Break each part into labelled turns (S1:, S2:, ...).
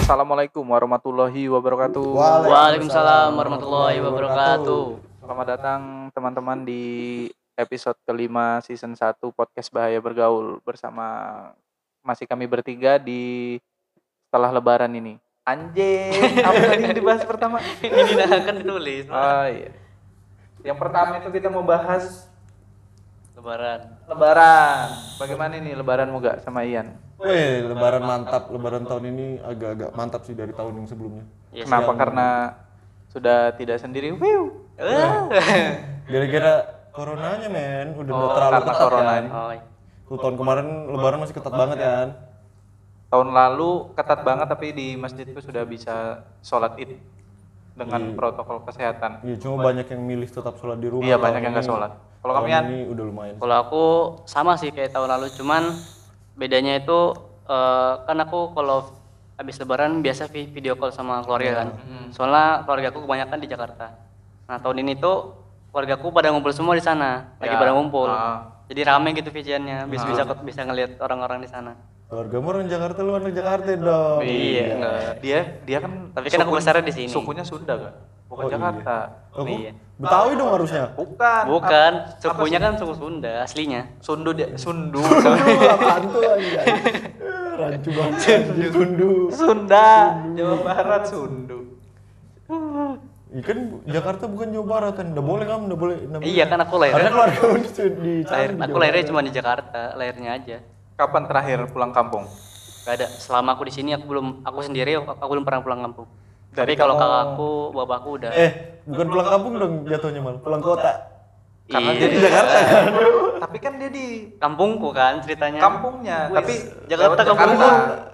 S1: Assalamualaikum warahmatullahi wabarakatuh.
S2: Waalaikumsalam warahmatullahi wabarakatuh.
S1: Selamat datang teman-teman di episode kelima season 1 podcast Bahaya Bergaul bersama masih kami bertiga di setelah lebaran ini. Anjing, apa tadi yang dibahas pertama?
S2: Ini dah kan ditulis.
S1: Oh iya. Yang pertama itu kita mau bahas
S2: Lebaran.
S1: lebaran. Bagaimana ini lebaranmu gak sama Ian?
S3: Wih, lebaran mantap. Lebaran tahun ini agak-agak mantap sih dari tahun yang sebelumnya.
S2: Yes.
S1: Kenapa? Karena sudah tidak sendiri. Wiu.
S3: Gara-gara coronanya men, udah
S1: Oh,
S3: terlalu
S1: karena
S3: ketat
S1: corona
S3: kan.
S1: ini.
S2: Oh, iya.
S3: Tuh, tahun kemarin lebaran masih ketat banget kan.
S1: Tahun lalu ketat banget tapi di masjid itu sudah bisa sholat id dengan protokol kesehatan.
S3: Iya, cuma banyak yang milih tetap sholat di rumah.
S1: Iya banyak yang nggak sholat. Kalau kami
S3: ini udah lumayan.
S2: Kalau aku sama sih kayak tahun lalu, cuman bedanya itu eh, kan aku kalau habis lebaran biasa vi- video call sama keluarga kan. Soalnya keluarga aku kebanyakan di Jakarta. Nah, tahun ini tuh keluarga aku pada ngumpul semua di sana, lagi
S1: Ya.
S2: pada ngumpul.
S1: Ah.
S2: Jadi rame gitu visionnya, bisa bisa bisa ngelihat orang-orang di sana.
S3: Keluarga orang Jakarta, lu anak Jakarta dong.
S2: Iya, enggak.
S1: Dia dia kan
S2: Tapi kan aku besarnya di sini.
S1: Sukunya Sunda kan? Bukan Jakarta.
S3: Oh,
S2: Iya.
S3: Betawi dong harusnya.
S1: Bukan.
S2: Bukan, sukunya kan suku Sunda aslinya.
S1: Sundu dia Sundu.
S3: Apaan tuh anjay. Rancu banget. Tundu.
S1: Sunda. Jawa Barat Sundu.
S3: Iya kan Jakarta bukan Jawa Barat kan. Udah boleh kamu, udah boleh.
S2: Iya kan aku
S3: Karena
S2: lahirnya,
S3: keluarga kamu di, di
S2: lahir, aku lahirnya cuma di Jakarta, lahirnya aja.
S1: Kapan terakhir pulang kampung?
S2: Gak ada. Selama aku di sini aku belum, aku sendiri aku, aku belum pernah pulang kampung.
S1: Dari
S2: Tapi kalau kakakku, bapakku udah.
S3: Eh, bukan pulang kampung dong jatuhnya malah. Pulang kota.
S1: Karena
S2: Iya.
S1: dia di Jakarta kan. Tapi kan dia di
S2: Kampungku kan ceritanya.
S1: kampungnya, tapi
S2: Jakarta
S1: lewat
S2: kampungku.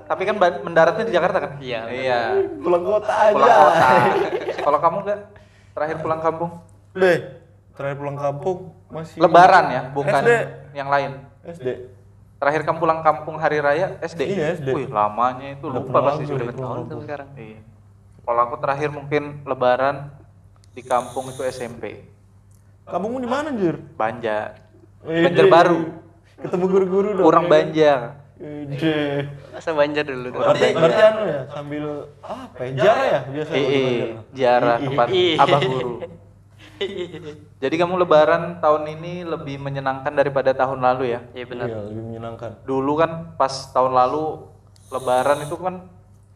S1: Tapi kan mendaratnya di Jakarta kan?
S2: Iya.
S1: Iya.
S3: Pulang kota aja.
S1: Pulang kota. Kalau kamu enggak terakhir pulang kampung?
S3: Deh, terakhir pulang kampung masih
S1: Lebaran ya, bukan
S3: SD.
S1: yang lain.
S3: SD.
S1: Terakhir kamu pulang kampung hari raya SD.
S3: Iya, SD.
S1: Wih, lamanya itu
S3: Udah
S1: lupa pasti sudah
S3: gue
S1: bertahun.
S2: Tahun tuh sekarang.
S1: Iya. Kalau aku terakhir mungkin lebaran di kampung itu SMP.
S3: Kampungmu di mana, Anjir?
S1: Banjar. Banjar baru.
S3: Ketemu guru-guru dong.
S1: Kurang
S3: ya.
S1: Banjar.
S3: Ide.
S2: Masa Banjar dulu tuh.
S3: Berarti, berarti anu ya, sambil apa ya? Jarah ya biasa.
S1: Iya, ziarah
S3: Ih,
S1: tempat abah guru. Jadi kamu lebaran tahun ini lebih menyenangkan daripada tahun lalu ya?
S2: Iya benar.
S3: Iya, lebih menyenangkan.
S1: Dulu kan pas tahun lalu lebaran itu kan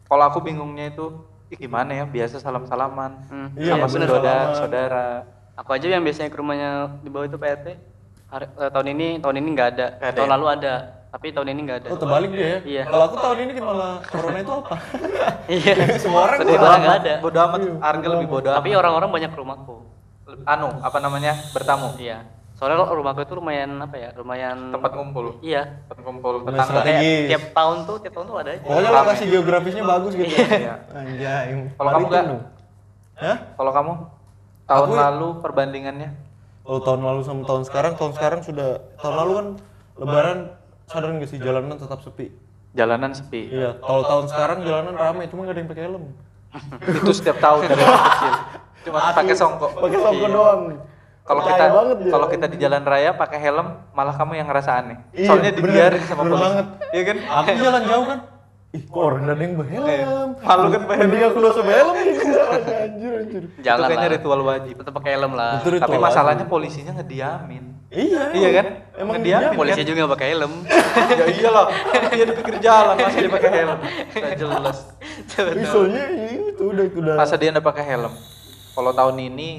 S1: kalau aku bingungnya itu gimana ya biasa salam-salaman
S2: Hmm.
S3: Iya,
S1: sama
S3: bener,
S1: saudara,
S3: salaman.
S1: saudara.
S2: Aku aja yang biasanya ke rumahnya di bawah itu PRT. Hari- eh, tahun ini tahun ini nggak ada. Tahun
S1: ya?
S2: lalu ada. Tapi tahun ini nggak ada.
S3: Oh, terbalik dia ya?
S2: Iya.
S3: Kalau aku tahun ini malah corona itu apa?
S2: Iya.
S3: Semua orang
S2: Bodo
S1: banget.
S2: nggak ada.
S1: Bodo amat, harga lebih bodo amat.
S2: Tapi orang-orang banyak ke rumahku.
S1: anu apa namanya bertamu
S2: Iya. Soalnya rumahku itu lumayan apa ya? Lumayan
S1: tempat ngumpul
S2: Iya.
S1: tempat ngumpul
S3: strategi.
S2: Kayak
S3: Strategis.
S2: tiap tahun tuh, tiap tahun tuh ada aja.
S3: Pokoknya lokasi geografisnya bagus gitu.
S1: Iya.
S3: Anjay.
S1: Kalau kamu
S3: dong. Hah?
S1: kalau kamu tahun
S3: Aku-
S1: lalu perbandingannya
S3: Oh tahun lalu sama tahun sekarang, tahun sekarang sudah tahun lalu kan Lebaran sadar nggak sih jalanan tetap sepi.
S1: jalanan sepi
S3: Iya, kalau tahun sekarang jalanan ramai, cuma nggak ada yang pakai helm.
S1: itu setiap tahun dari kecil cuma pakai songkok
S3: Pakai songkok doang.
S1: Kalau
S3: Percaya
S1: kita
S3: dia.
S1: kalau kita di jalan raya pakai helm malah kamu yang ngerasa aneh
S3: Iya,
S1: soalnya dibiarin sama polisi
S3: banget.
S1: iya kan
S3: Aku jalan jauh kan, ih kok orang yang berhelm.
S1: malu kan pakai helm
S3: Mending aku langsung helm gitu. Anjir anjir.
S1: itu
S2: Jangan
S1: kayaknya
S2: lah.
S1: ritual wajib
S2: Tetap pakai helm lah.
S3: Itu
S1: tapi masalahnya polisinya ngediamin
S3: Iya.
S1: Iya kan?
S3: Emang
S1: Ngediamin.
S3: dia
S2: Polisi juga nggak pakai helm.
S1: ya iyalah dia di pinggir jalan masa dia pakai helm Nggak jelas
S3: Soalnya itu udah udah.
S1: masa dia nggak pakai helm kalau tahun ini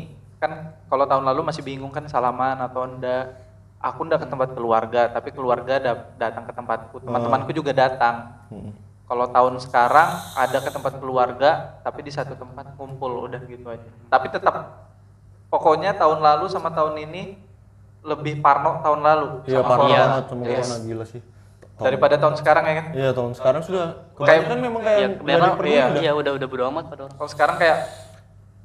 S1: kan kalau tahun lalu masih bingung kan salaman atau enggak aku enggak ke tempat keluarga tapi keluarga da- datang ke tempatku teman-temanku juga datang
S3: Hmm.
S1: kalau tahun sekarang ada ke tempat keluarga tapi di satu tempat kumpul udah gitu aja tapi tetap pokoknya tahun lalu sama tahun ini lebih parno tahun lalu
S3: Iya
S1: corona.
S3: banget sama
S1: Yes.
S3: corona gila sih.
S1: daripada tahun sekarang ya kan
S3: Iya tahun sekarang sudah kebanyakan memang kayak
S2: Iya, kebanyakan
S3: diperluin
S1: iya.
S3: udah.
S2: iya udah udah bodo amat pada orang.
S1: kalau sekarang kayak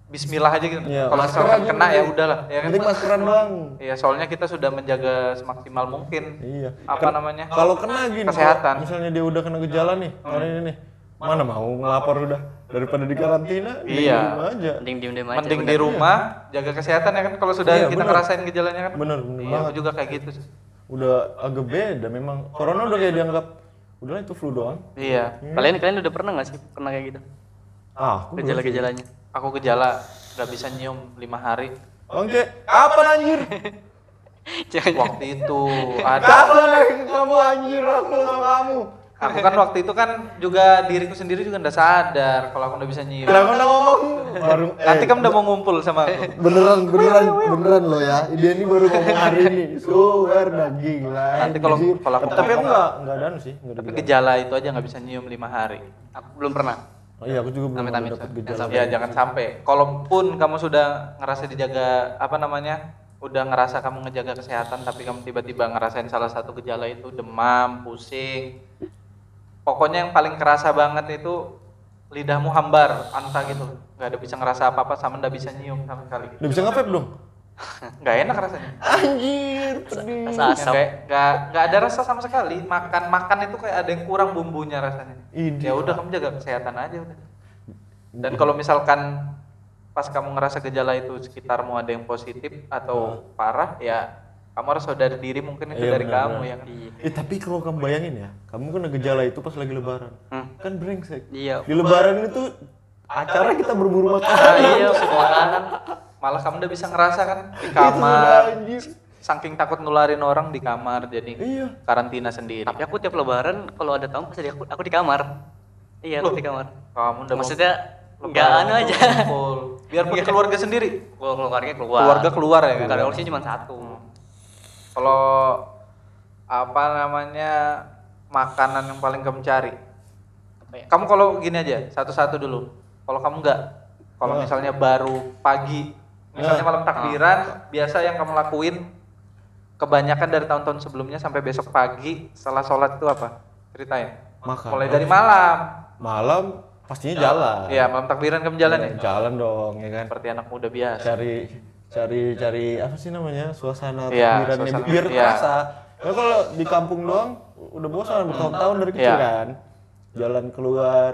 S1: Bismillah aja gitu
S3: Iya,
S1: kalau
S3: masker
S1: misalkan
S3: aja
S1: kena ya udahlah ya kan
S3: maskeran doang.
S1: Iya, soalnya kita sudah menjaga semaksimal mungkin.
S3: Iya.
S1: Apa namanya?
S3: Kalau kena gini,
S1: Kesehatan.
S3: kalau misalnya dia udah kena gejala nih, tahun ini nih, mana mau ngelapor udah daripada di karantina, di
S1: Iya.
S3: rumah aja.
S2: Mending diem diem aja.
S1: Mending
S2: udah.
S1: di rumah, jaga kesehatan ya kan kalau sudah
S3: Iya,
S1: kita
S3: bener.
S1: ngerasain gejalanya kan.
S3: Bener, bener
S1: Iya,
S3: banget.
S1: aku juga kayak gitu. sih.
S3: Udah agak beda memang. Corona udah kayak dianggap Udahlah itu flu doang.
S1: Iya.
S2: Kalian kalian udah pernah nggak sih pernah kayak gitu?
S3: Ah.
S2: Gejala-gejalanya.
S1: Aku gejala nggak bisa nyium lima hari.
S3: Oke, kapan anjir?
S2: Jangan
S1: Waktu itu ada.
S3: Kapan kamu anjir aku sama kamu?
S1: Aku kan waktu itu kan juga diriku sendiri juga udah sadar kalau aku udah bisa nyium.
S3: Kenapa udah ngomong? Baru eh,
S1: Nanti kamu udah mau ngumpul sama aku.
S3: beneran beneran beneran lo ya. Dia ini baru ngomong hari ini. Swear daging lah.
S1: Nanti kalau- kalau aku
S3: tapi aku enggak enggak ada sih, enggak ada
S1: Tapi
S3: gejala.
S1: gejala itu aja nggak bisa nyium lima hari.
S2: aku belum pernah.
S3: Oh, iya, aku juga belum
S2: Amit-amit,
S3: dapat gejala.
S2: Jangan
S1: Ya jangan sampai. Kalaupun kamu sudah ngerasa dijaga apa namanya, udah ngerasa kamu ngejaga kesehatan, tapi kamu tiba-tiba ngerasain salah satu gejala itu demam, pusing. Pokoknya yang paling kerasa banget itu lidahmu hambar, anta gitu. Nggak ada bisa ngerasa apa-apa sama nggak bisa nyium sama sekali.
S3: Udah bisa ngepep dong?
S1: Nggak enak rasanya.
S3: Anjir, pedih.
S2: Rasa.
S1: Kayak nggak nggak ada rasa sama sekali. Makan makan itu kayak ada yang kurang bumbunya rasanya.
S3: Ini.
S1: Ya udah kamu jaga kesehatan aja udah. Dan kalau misalkan pas kamu ngerasa gejala itu sekitarmu ada yang positif atau parah ya kamu harus sadar diri mungkin itu
S3: Iya,
S1: dari
S3: benar,
S1: kamu
S3: benar.
S1: ya kan.
S3: Eh tapi kalau kamu bayangin ya, kamu kena gejala itu pas lagi lebaran.
S2: Hmm.
S3: Kan brengsek.
S2: Iya.
S3: Di lebaran itu acara kita berburu
S2: Ah,
S3: makanan.
S2: iya, makanan.
S1: Malah kamu udah bisa ngerasa kan di
S3: Itu
S1: kamar. Saking takut nularin orang di kamar jadi
S3: Iya.
S1: karantina sendiri.
S2: Tapi aku tiap lebaran kalau ada tamu pasti aku, aku di kamar. Iya, aku di kamar.
S1: Kamu udah
S2: Maksudnya
S1: lebaran
S2: nggak anu aja.
S1: kumpul. Biarpun keluarga sendiri.
S2: Kalau keluarga keluar.
S1: Keluarga keluar ya kan.
S2: Keluarga sih cuma satu.
S1: Kalau apa namanya makanan yang paling kamu cari?
S2: Ya?
S1: Kamu kalau gini aja, satu-satu dulu. Kalau kamu enggak, kalau
S3: Ah.
S1: misalnya baru pagi, misalnya
S3: Ah.
S1: malam takbiran, biasa yang kamu lakuin kebanyakan dari tahun-tahun sebelumnya sampai besok pagi setelah sholat itu apa? Ceritain.
S3: Makan.
S1: Mulai dari malam.
S3: Malam pastinya jalan.
S1: Iya, malam takbiran kamu jalan ya?
S3: Jalan dong, ya kan.
S1: Seperti anak muda biasa.
S3: Cari cari cari apa sih namanya? Suasana
S1: Iya,
S3: takbirannya
S1: suasana-
S3: biar
S1: iya.
S3: terasa. Nah, kalau di kampung doang udah bosan bertahun-tahun dari kecil
S1: Iya.
S3: kan. Jalan keluar,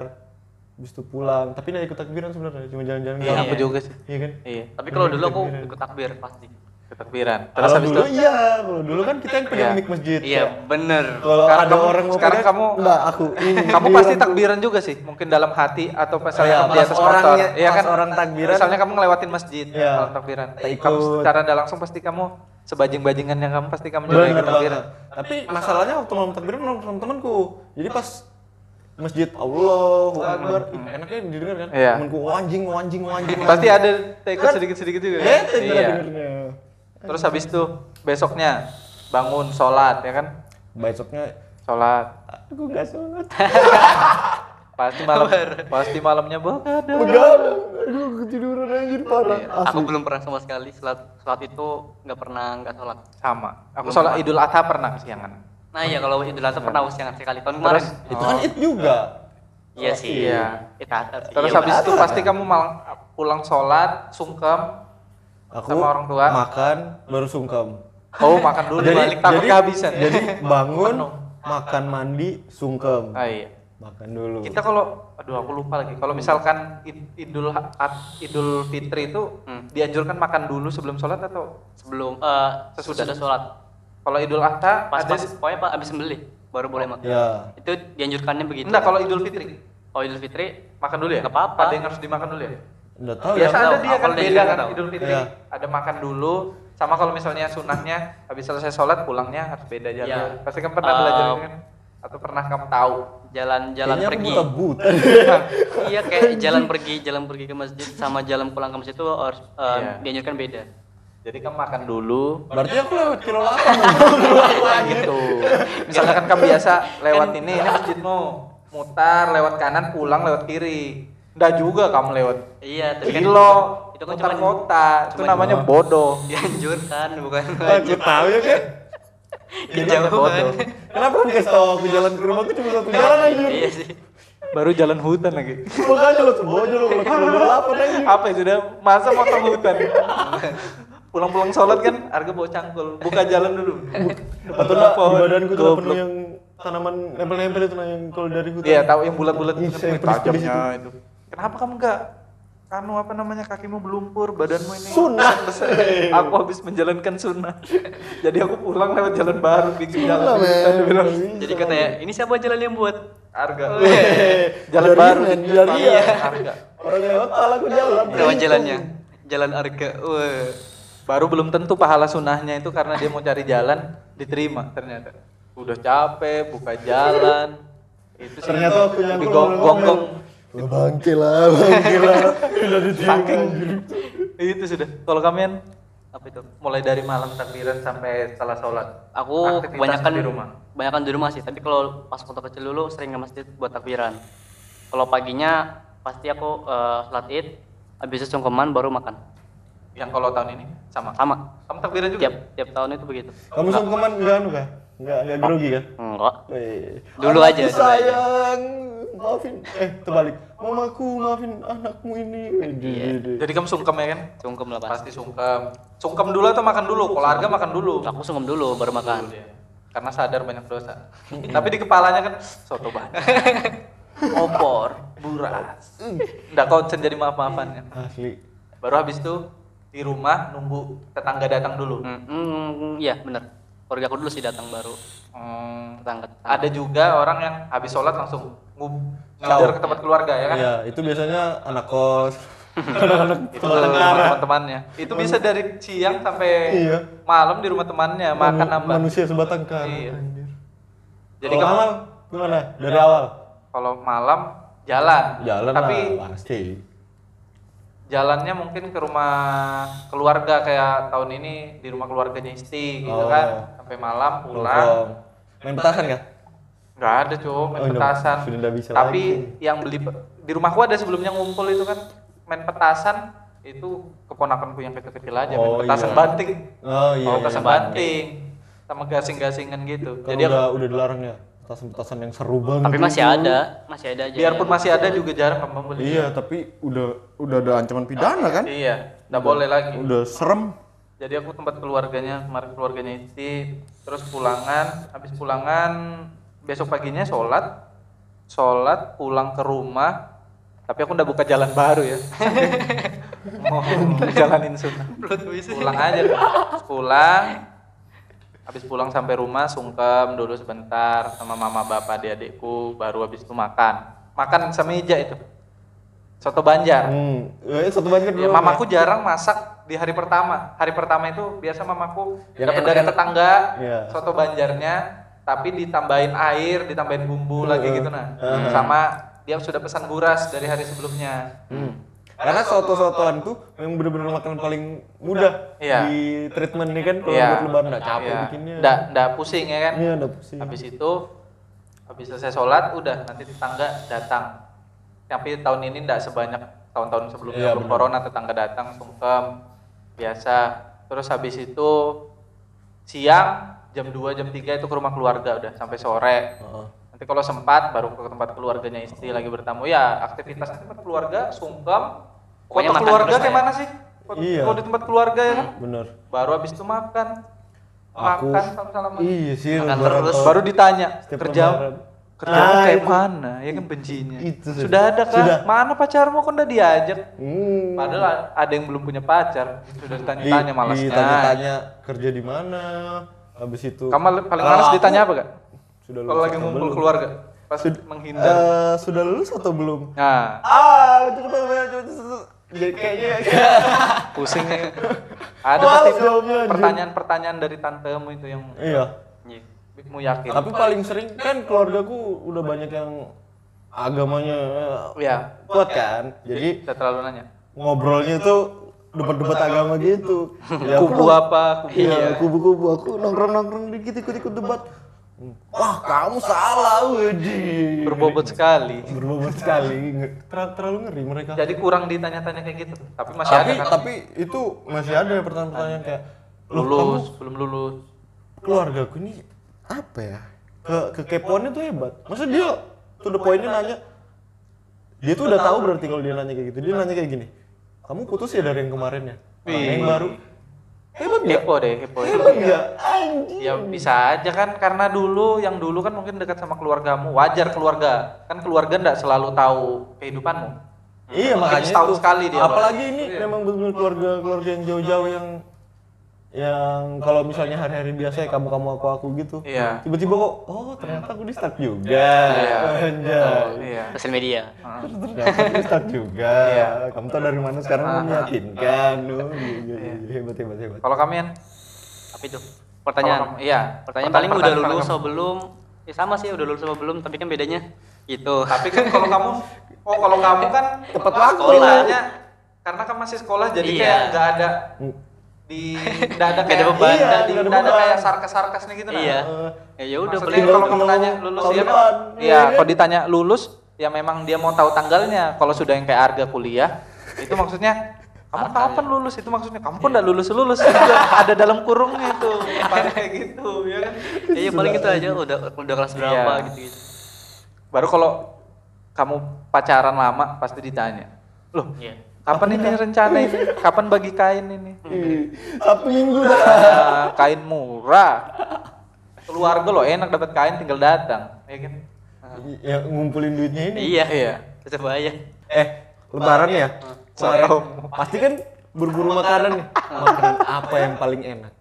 S3: habis itu pulang. Tapi nggak ikut takbiran sebenarnya, cuma jalan-jalan
S1: Iya, aku juga sih.
S3: Iya kan?
S1: Iya,
S2: Tapi kalau dulu aku ikut takbir pasti.
S1: takbiran. Terus
S3: Kalau
S1: habis
S3: dulu
S1: itu
S3: iya, kalau dulu kan kita yang pegang
S1: Iya.
S3: mic masjid.
S2: Iya, bener.
S3: Kalau ada
S1: kamu-
S3: orang mau
S1: sekarang kamu-
S3: enggak aku ini.
S1: kamu pasti takbiran juga sih, mungkin dalam hati atau misalnya
S3: Iya,
S1: kamu di
S3: pas
S1: atas motor.
S3: orangnya-
S1: Iya
S3: pas
S1: kan?
S3: orang takbiran.
S1: Misalnya kamu ngelewatin masjid
S3: Iya.
S1: malam takbiran.
S3: Tak ikut.
S1: Kamu secara tidak langsung pasti kamu sebajing-bajingan yang kamu pasti kamu juga ikut takbiran.
S3: Tapi masalahnya waktu malam takbiran nongkrong sama temanku. Jadi pas masjid Allahu Akbar, enaknya didengar kan?
S1: Iya.
S3: Temanku "Oh, anjing, anjing, anjing.
S1: Pasti
S3: anjing."
S1: ada tekad sedikit-sedikit juga. kan?
S3: Bete kita
S1: Iya.
S3: dengernya.
S1: Terus habis itu besoknya bangun sholat ya kan?
S3: Besoknya
S1: Sholat.
S3: aku nggak sholat.
S1: Pasti malam pasti malamnya begadang.
S3: Begadang, aduh ketiduran anjir parah.
S2: Aku belum pernah sama sekali salat salat itu nggak pernah nggak sholat.
S1: Sama. Aku sholat Idul Adha pernah kesiangan.
S2: Nah iya kalau Idul Adha pernah usiangan sekali tahun kemarin.
S1: Terus
S3: Itu kan it juga.
S2: Iya sih.
S1: Iya.
S2: Sih.
S1: Terus
S2: Iya,
S1: habis itu pasti kamu malam pulang sholat, sungkem,
S3: Aku
S1: Sama orang tua?
S3: makan baru sungkem.
S1: Oh makan dulu balik takut kehabisan.
S3: Jadi bangun,
S1: Penuh.
S3: makan mandi, sungkem.
S1: Ah, iya.
S3: Makan dulu.
S1: Kita kalau aduh aku lupa lagi. Kalau misalkan Id- Idul Idul Fitri itu
S2: Hmm.
S1: dianjurkan makan dulu sebelum sholat atau
S2: sebelum eh
S1: Sesudah.
S2: sesudah sholat.
S1: Kalau Idul Adha
S2: Pas
S1: ada
S2: pas pokoknya pak abis sembelih baru boleh makan.
S3: Ya.
S2: Itu dianjurkannya begitu.
S1: Enggak, kalau Idul Fitri
S2: Oh Idul Fitri
S1: makan dulu ya?
S2: Nggak apa-apa.
S1: Ada yang harus dimakan dulu ya?
S3: Udah tahu
S1: Biasa
S3: ya.
S1: ada
S2: tahu.
S1: dia kan
S2: Kalau dia
S1: beda kan. Idul Fitri.
S3: Iya.
S1: Ada makan dulu sama kalau misalnya sunahnya habis selesai sholat pulangnya harus beda jalur.
S2: Iya.
S1: Pasti kan pernah
S2: Eh,
S1: belajar ini kan? Atau pernah kamu tahu?
S2: jalan-jalan pergi. iya kayak jalan pergi jalan pergi ke masjid sama jalan pulang ke masjid itu harus eh,
S1: Iya.
S2: dianjurkan beda.
S1: Jadi kamu makan dulu,
S3: Berarti aku lewat kilo 8
S1: gitu. Misalnya kan kamu biasa lewat ini, ini masjidmu mutar lewat kanan pulang lewat kiri. Nggak juga kamu lewat
S2: Iya, tapi kan
S1: kilo,
S2: itu kan cuma
S1: kota, itu
S2: cuman-
S1: namanya bodoh.
S2: dianjurkan bukan
S3: Aku tahu ya kan.
S2: kejauhan.
S1: bodoh.
S3: Kenapa lu kasih tau aku jalan ke rumahku cuma satu jalan aja.
S2: iya sih.
S1: Baru jalan hutan lagi.
S3: Makanya lo semua lo kalau kilo 8 aja.
S1: Apa itu udah masa motong hutan? Pulang-pulang sholat kan harga bawa cangkul, buka jalan dulu.
S3: Atau enggak di
S1: Pohon.
S3: badanku tuh
S1: Goblok.
S3: penuh yang tanaman nempel-nempel itu nah yang kalau dari hutan.
S1: Iya tahu yang bulat-bulat itu
S3: Iya,
S1: kan
S3: yang
S1: tajamnya itu. Kenapa kamu enggak kanu apa namanya kakimu belumpur, badanmu ini
S3: Sunnah.
S1: besar. Aku habis menjalankan sunnah. Jadi aku pulang lewat jalan baru bikin jalan.
S3: Sunnah, men.
S1: Dia bilang,
S2: Jadi katanya, ini siapa jalan yang buat?
S1: harga. Jalan baru.
S3: dari
S1: Iya,
S3: iya.
S1: harga.
S3: Orang lewat salah aku jalan.
S2: Lewat jalannya. Jalan Arga. Wah.
S1: Baru belum tentu pahala sunnahnya itu karena dia mau cari jalan diterima ternyata. Udah capek buka jalan. Itu sih
S3: Ternyata
S1: digonggong
S3: bangke lah, bangke lah. Udah diterima.
S1: itu sudah. Kalau kalian apa itu? Mulai dari malam takbiran sampai setelah sholat.
S2: Aku
S1: Aktivitas
S2: kebanyakan
S1: di rumah.
S2: Kebanyakan di rumah sih, tapi kalau pas waktu kecil dulu sering ke masjid buat takbiran. Kalau paginya pasti aku eh, sholat id, habis itu sungkeman baru makan.
S1: Yang kalau tahun ini sama.
S2: Sama.
S1: Kamu takbiran juga?
S2: Tiap tiap tahun itu begitu.
S3: Kamu sungkeman enggak anu kah? Enggak enggak grogi kah?
S2: Enggak. Dulu
S3: Anakku
S2: aja, dulu aja.
S3: sayang, maafin. Eh, terbalik. Mamaku maafin anakmu ini.
S2: Iya.
S3: di- di-
S1: Jadi kamu sungkem ya kan?
S2: Sungkem lah pasti.
S1: Pasti sungkem. Sungkem dulu atau makan dulu? Kalau harga makan dulu.
S2: Aku sungkem dulu baru makan.
S1: Karena sadar banyak dosa. Tapi di kepalanya kan soto banyak. Opor, buras. Nggak konsen jadi maaf-maafannya.
S3: Asli.
S1: Baru habis itu di rumah nunggu tetangga datang dulu.
S2: Hmm, hmm, iya bener. Keluarga aku dulu sih datang baru.
S1: Hmm,
S2: Tetangga.
S1: ada juga orang yang habis sholat langsung ngub ngejar ke tempat keluarga ya kan?
S3: Iya, itu biasanya anak kos. Anak-anak
S1: Itu teman-temannya. Itu bisa dari siang sampai
S3: Iya.
S1: malam di rumah temannya makan
S3: Manu-
S1: nambah.
S3: Manusia sebatang kara.
S1: Iya.
S3: anjir.
S1: Jadi
S3: Kalau awal gimana? Dari awal?
S1: kalau malam jalan.
S3: Jalan
S1: Tapi
S3: lah, pasti.
S1: Jalannya mungkin ke rumah keluarga kayak tahun ini di rumah keluarganya Isti gitu
S3: Oh.
S1: kan sampai malam pulang
S3: Nongkrong. Main petasan kah?
S1: nggak ada cuy main
S3: Oh, udah-
S1: petasan
S3: sudah nggak bisa
S1: tapi
S3: lagi.
S1: yang beli di rumahku ada sebelumnya ngumpul itu kan main petasan itu keponakanku yang kecil-kecil aja main
S3: Oh,
S1: petasan
S3: iya.
S1: banting
S3: Oh iya.
S1: oh,
S3: iya.
S1: petasan banting sama gasing-gasingan gitu
S3: Kan
S1: jadi
S3: udah
S1: aku-
S3: udah dilarang ya. Petasan-petasan yang seru banget.
S2: Tapi masih
S3: itu.
S2: ada, masih ada aja.
S1: biarpun masih ada juga jarang kamu beli
S3: Iya, tapi udah udah ada ancaman pidana kan?
S1: iya nggak boleh lagi
S3: Udah serem.
S1: jadi aku tempat keluarganya kemarin keluarganya Isti terus pulangan habis pulangan besok paginya sholat sholat pulang ke rumah tapi aku udah buka jalan baru ya mau jalanin sunnah pulang aja pulang habis pulang sampai rumah sungkem dulu sebentar sama mama bapak adik-adikku baru habis itu makan makan semeja itu soto banjar
S3: Hmm. Eh, satu banyak
S1: Ya,
S3: dulu.
S1: mamaku jarang masak di hari pertama. Hari pertama itu biasa mamaku
S3: Yang
S1: dapat dari tetangga
S3: Iya.
S1: soto banjarnya, tapi ditambahin air, ditambahin bumbu lagi gitu nah. Sama dia sudah pesan buras dari hari sebelumnya.
S3: Hmm. Karena soto-sotoan tuh yang bener-bener makanan paling mudah
S1: Iya.
S3: di treatment nih kan kalau
S1: Iya.
S3: buat lebaran nggak capek
S1: Iya.
S3: bikinnya.
S1: Nggak, nggak pusing ya kan?
S3: Iya, udah pusing.
S1: Habis itu habis selesai sholat udah nanti tetangga datang. Tapi tahun ini nggak sebanyak tahun-tahun sebelumnya
S3: Iya,
S1: belum
S3: benar.
S1: corona tetangga datang sungkem biasa. Terus habis itu siang jam 2 jam 3 itu ke rumah keluarga udah sampai sore.
S3: Heeh.
S1: Nanti kalau sempat baru ke tempat keluarganya istri lagi bertamu ya aktivitas tempat keluarga sungkem.
S2: Pokoknya
S1: Foto
S2: makan
S1: keluarga kayak
S2: ya.
S1: mana sih? Foto-
S3: Iya.
S1: Kalau di tempat keluarga ya kan?
S3: Bener.
S1: Baru habis itu makan.
S3: Aku-
S1: Makan salam-salaman.
S3: Iya sih.
S2: Makan terus.
S1: Baru ditanya
S3: Setiap
S1: kerja
S3: lebaran.
S1: kerja
S3: Ah,
S1: kayak
S3: itu.
S1: mana ya kan bencinya.
S3: Itu
S1: sudah.
S3: sudah.
S1: ada kan?
S3: Sudah.
S1: Mana pacarmu kok udah diajak?
S3: Hmm.
S1: Padahal ada yang belum punya pacar. Sudah
S3: Di-
S1: ditanya-tanya malasnya.
S3: Ditanya-tanya kerja di mana. Habis itu.
S1: Kamu paling males
S3: aku
S1: ditanya apa gak?
S3: Sudah
S1: Kalau lagi ngumpul
S3: belum?
S1: keluarga, pas menghindar.
S3: Eh, sudah lulus atau belum?
S1: Nah,
S3: Ah, itu Jadi kayaknya
S1: pusing ya. Ada
S3: Males
S1: pasti pertanyaan-pertanyaan dari tantemu itu yang
S3: iya.
S2: Iya.
S1: bikinmu yakin.
S3: Tapi paling sering kan keluargaku udah banyak yang agamanya
S1: ya,
S3: kuat kan. Jadi
S1: saya terlalu nanya.
S3: ngobrolnya tuh debat-debat agama gitu. Ya, aku
S1: Kubu apa? Kubu
S3: Iya, kubu-kubu aku nongkrong-nongkrong dikit ikut-ikut debat. Wah, kamu salah, Wedi.
S1: berbobot sekali.
S3: Berbobot sekali. Ter- terlalu ngeri mereka.
S1: Jadi kurang ditanya-tanya kayak gitu. Tapi masih
S3: tapi
S1: ada kan?
S3: tapi itu masih ada pertanyaan-pertanyaan kayak "Loh,
S1: lulus, belum lulus.
S3: keluargaku ini apa ya ke kekepoannya tuh hebat masa dia tuh the pointnya nanya dia tuh udah tahu berarti kalau dia nanya kayak gitu dia nanya kayak gini kamu putus ya dari yang kemarin ya Nah, yang baru hebat nggak
S1: Kepo deh, kepo.
S3: hebat nggak anjing
S1: Ya bisa aja kan karena dulu yang dulu kan mungkin dekat sama keluargamu. Wajar keluarga. Kan keluarga ndak selalu tahu kehidupanmu.
S3: Iya makanya itu.
S1: sekali dia,
S3: Apalagi ini memang benar keluarga keluarga yang jauh-jauh yang yang kalau misalnya hari-hari biasa ya kamu kamu aku aku gitu.
S1: Iya.
S3: Tiba-tiba kok oh ternyata aku di start juga. Anjay.
S1: Iya.
S2: Sosial media.
S3: Ternyata aku di start juga.
S1: Iya.
S3: Kamu tahu dari mana sekarang kamu meyakinkan. Oh, iya, iya, iya. hebat hebat hebat.
S1: Kalau kalian
S2: Apa itu? Pertanyaan.
S1: Kamu- iya.
S2: Pertanyaan paling udah
S1: Pertanyaan
S2: lulus
S1: kamu.
S2: atau belum? Ya sama sih udah lulus atau belum, tapi kan bedanya gitu.
S1: Tapi kan kalau kamu oh kalau kamu kan
S3: Tepat waktu.
S1: Sekolahnya karena kan masih sekolah jadi
S2: Iya.
S1: kayak nggak ada di nggak ada
S2: Nggak
S1: kayak
S2: ada beban.
S1: iya,
S3: Iya,
S1: di-
S3: nggak ada
S1: nggak ada
S3: beban.
S1: kayak sarkas-sarkas nih gitu nah.
S2: Iya. Ya ya udah paling
S1: kalau kamu tanya
S3: ngomong
S1: lulus ya Iya,
S3: iya
S1: kalau ditanya lulus ya memang dia mau tahu tanggalnya. Kalau sudah yang kayak harga kuliah itu maksudnya kamu kapan lulus itu maksudnya kamu kok nggak lulus lulus ada dalam kurungnya itu paling kayak gitu ya kan
S2: ya, ya paling gitu aja udah udah kelas berapa
S1: Iya.
S2: gitu gitu.
S1: baru kalau kamu pacaran lama pasti ditanya loh
S2: Iya.
S1: Kapan ini rencana ini kapan bagi kain ini
S3: ih, Sabtu minggu dah.
S1: Ah, kain murah keluarga lo enak dapat kain tinggal datang ya kan
S3: Ya ngumpulin duitnya ini.
S2: Iya.
S1: Iya.
S2: Tetap bahaya.
S3: Eh, lebaran ya? Kemarin pasti kan berburu makanan nih. Makanan apa yang paling enak?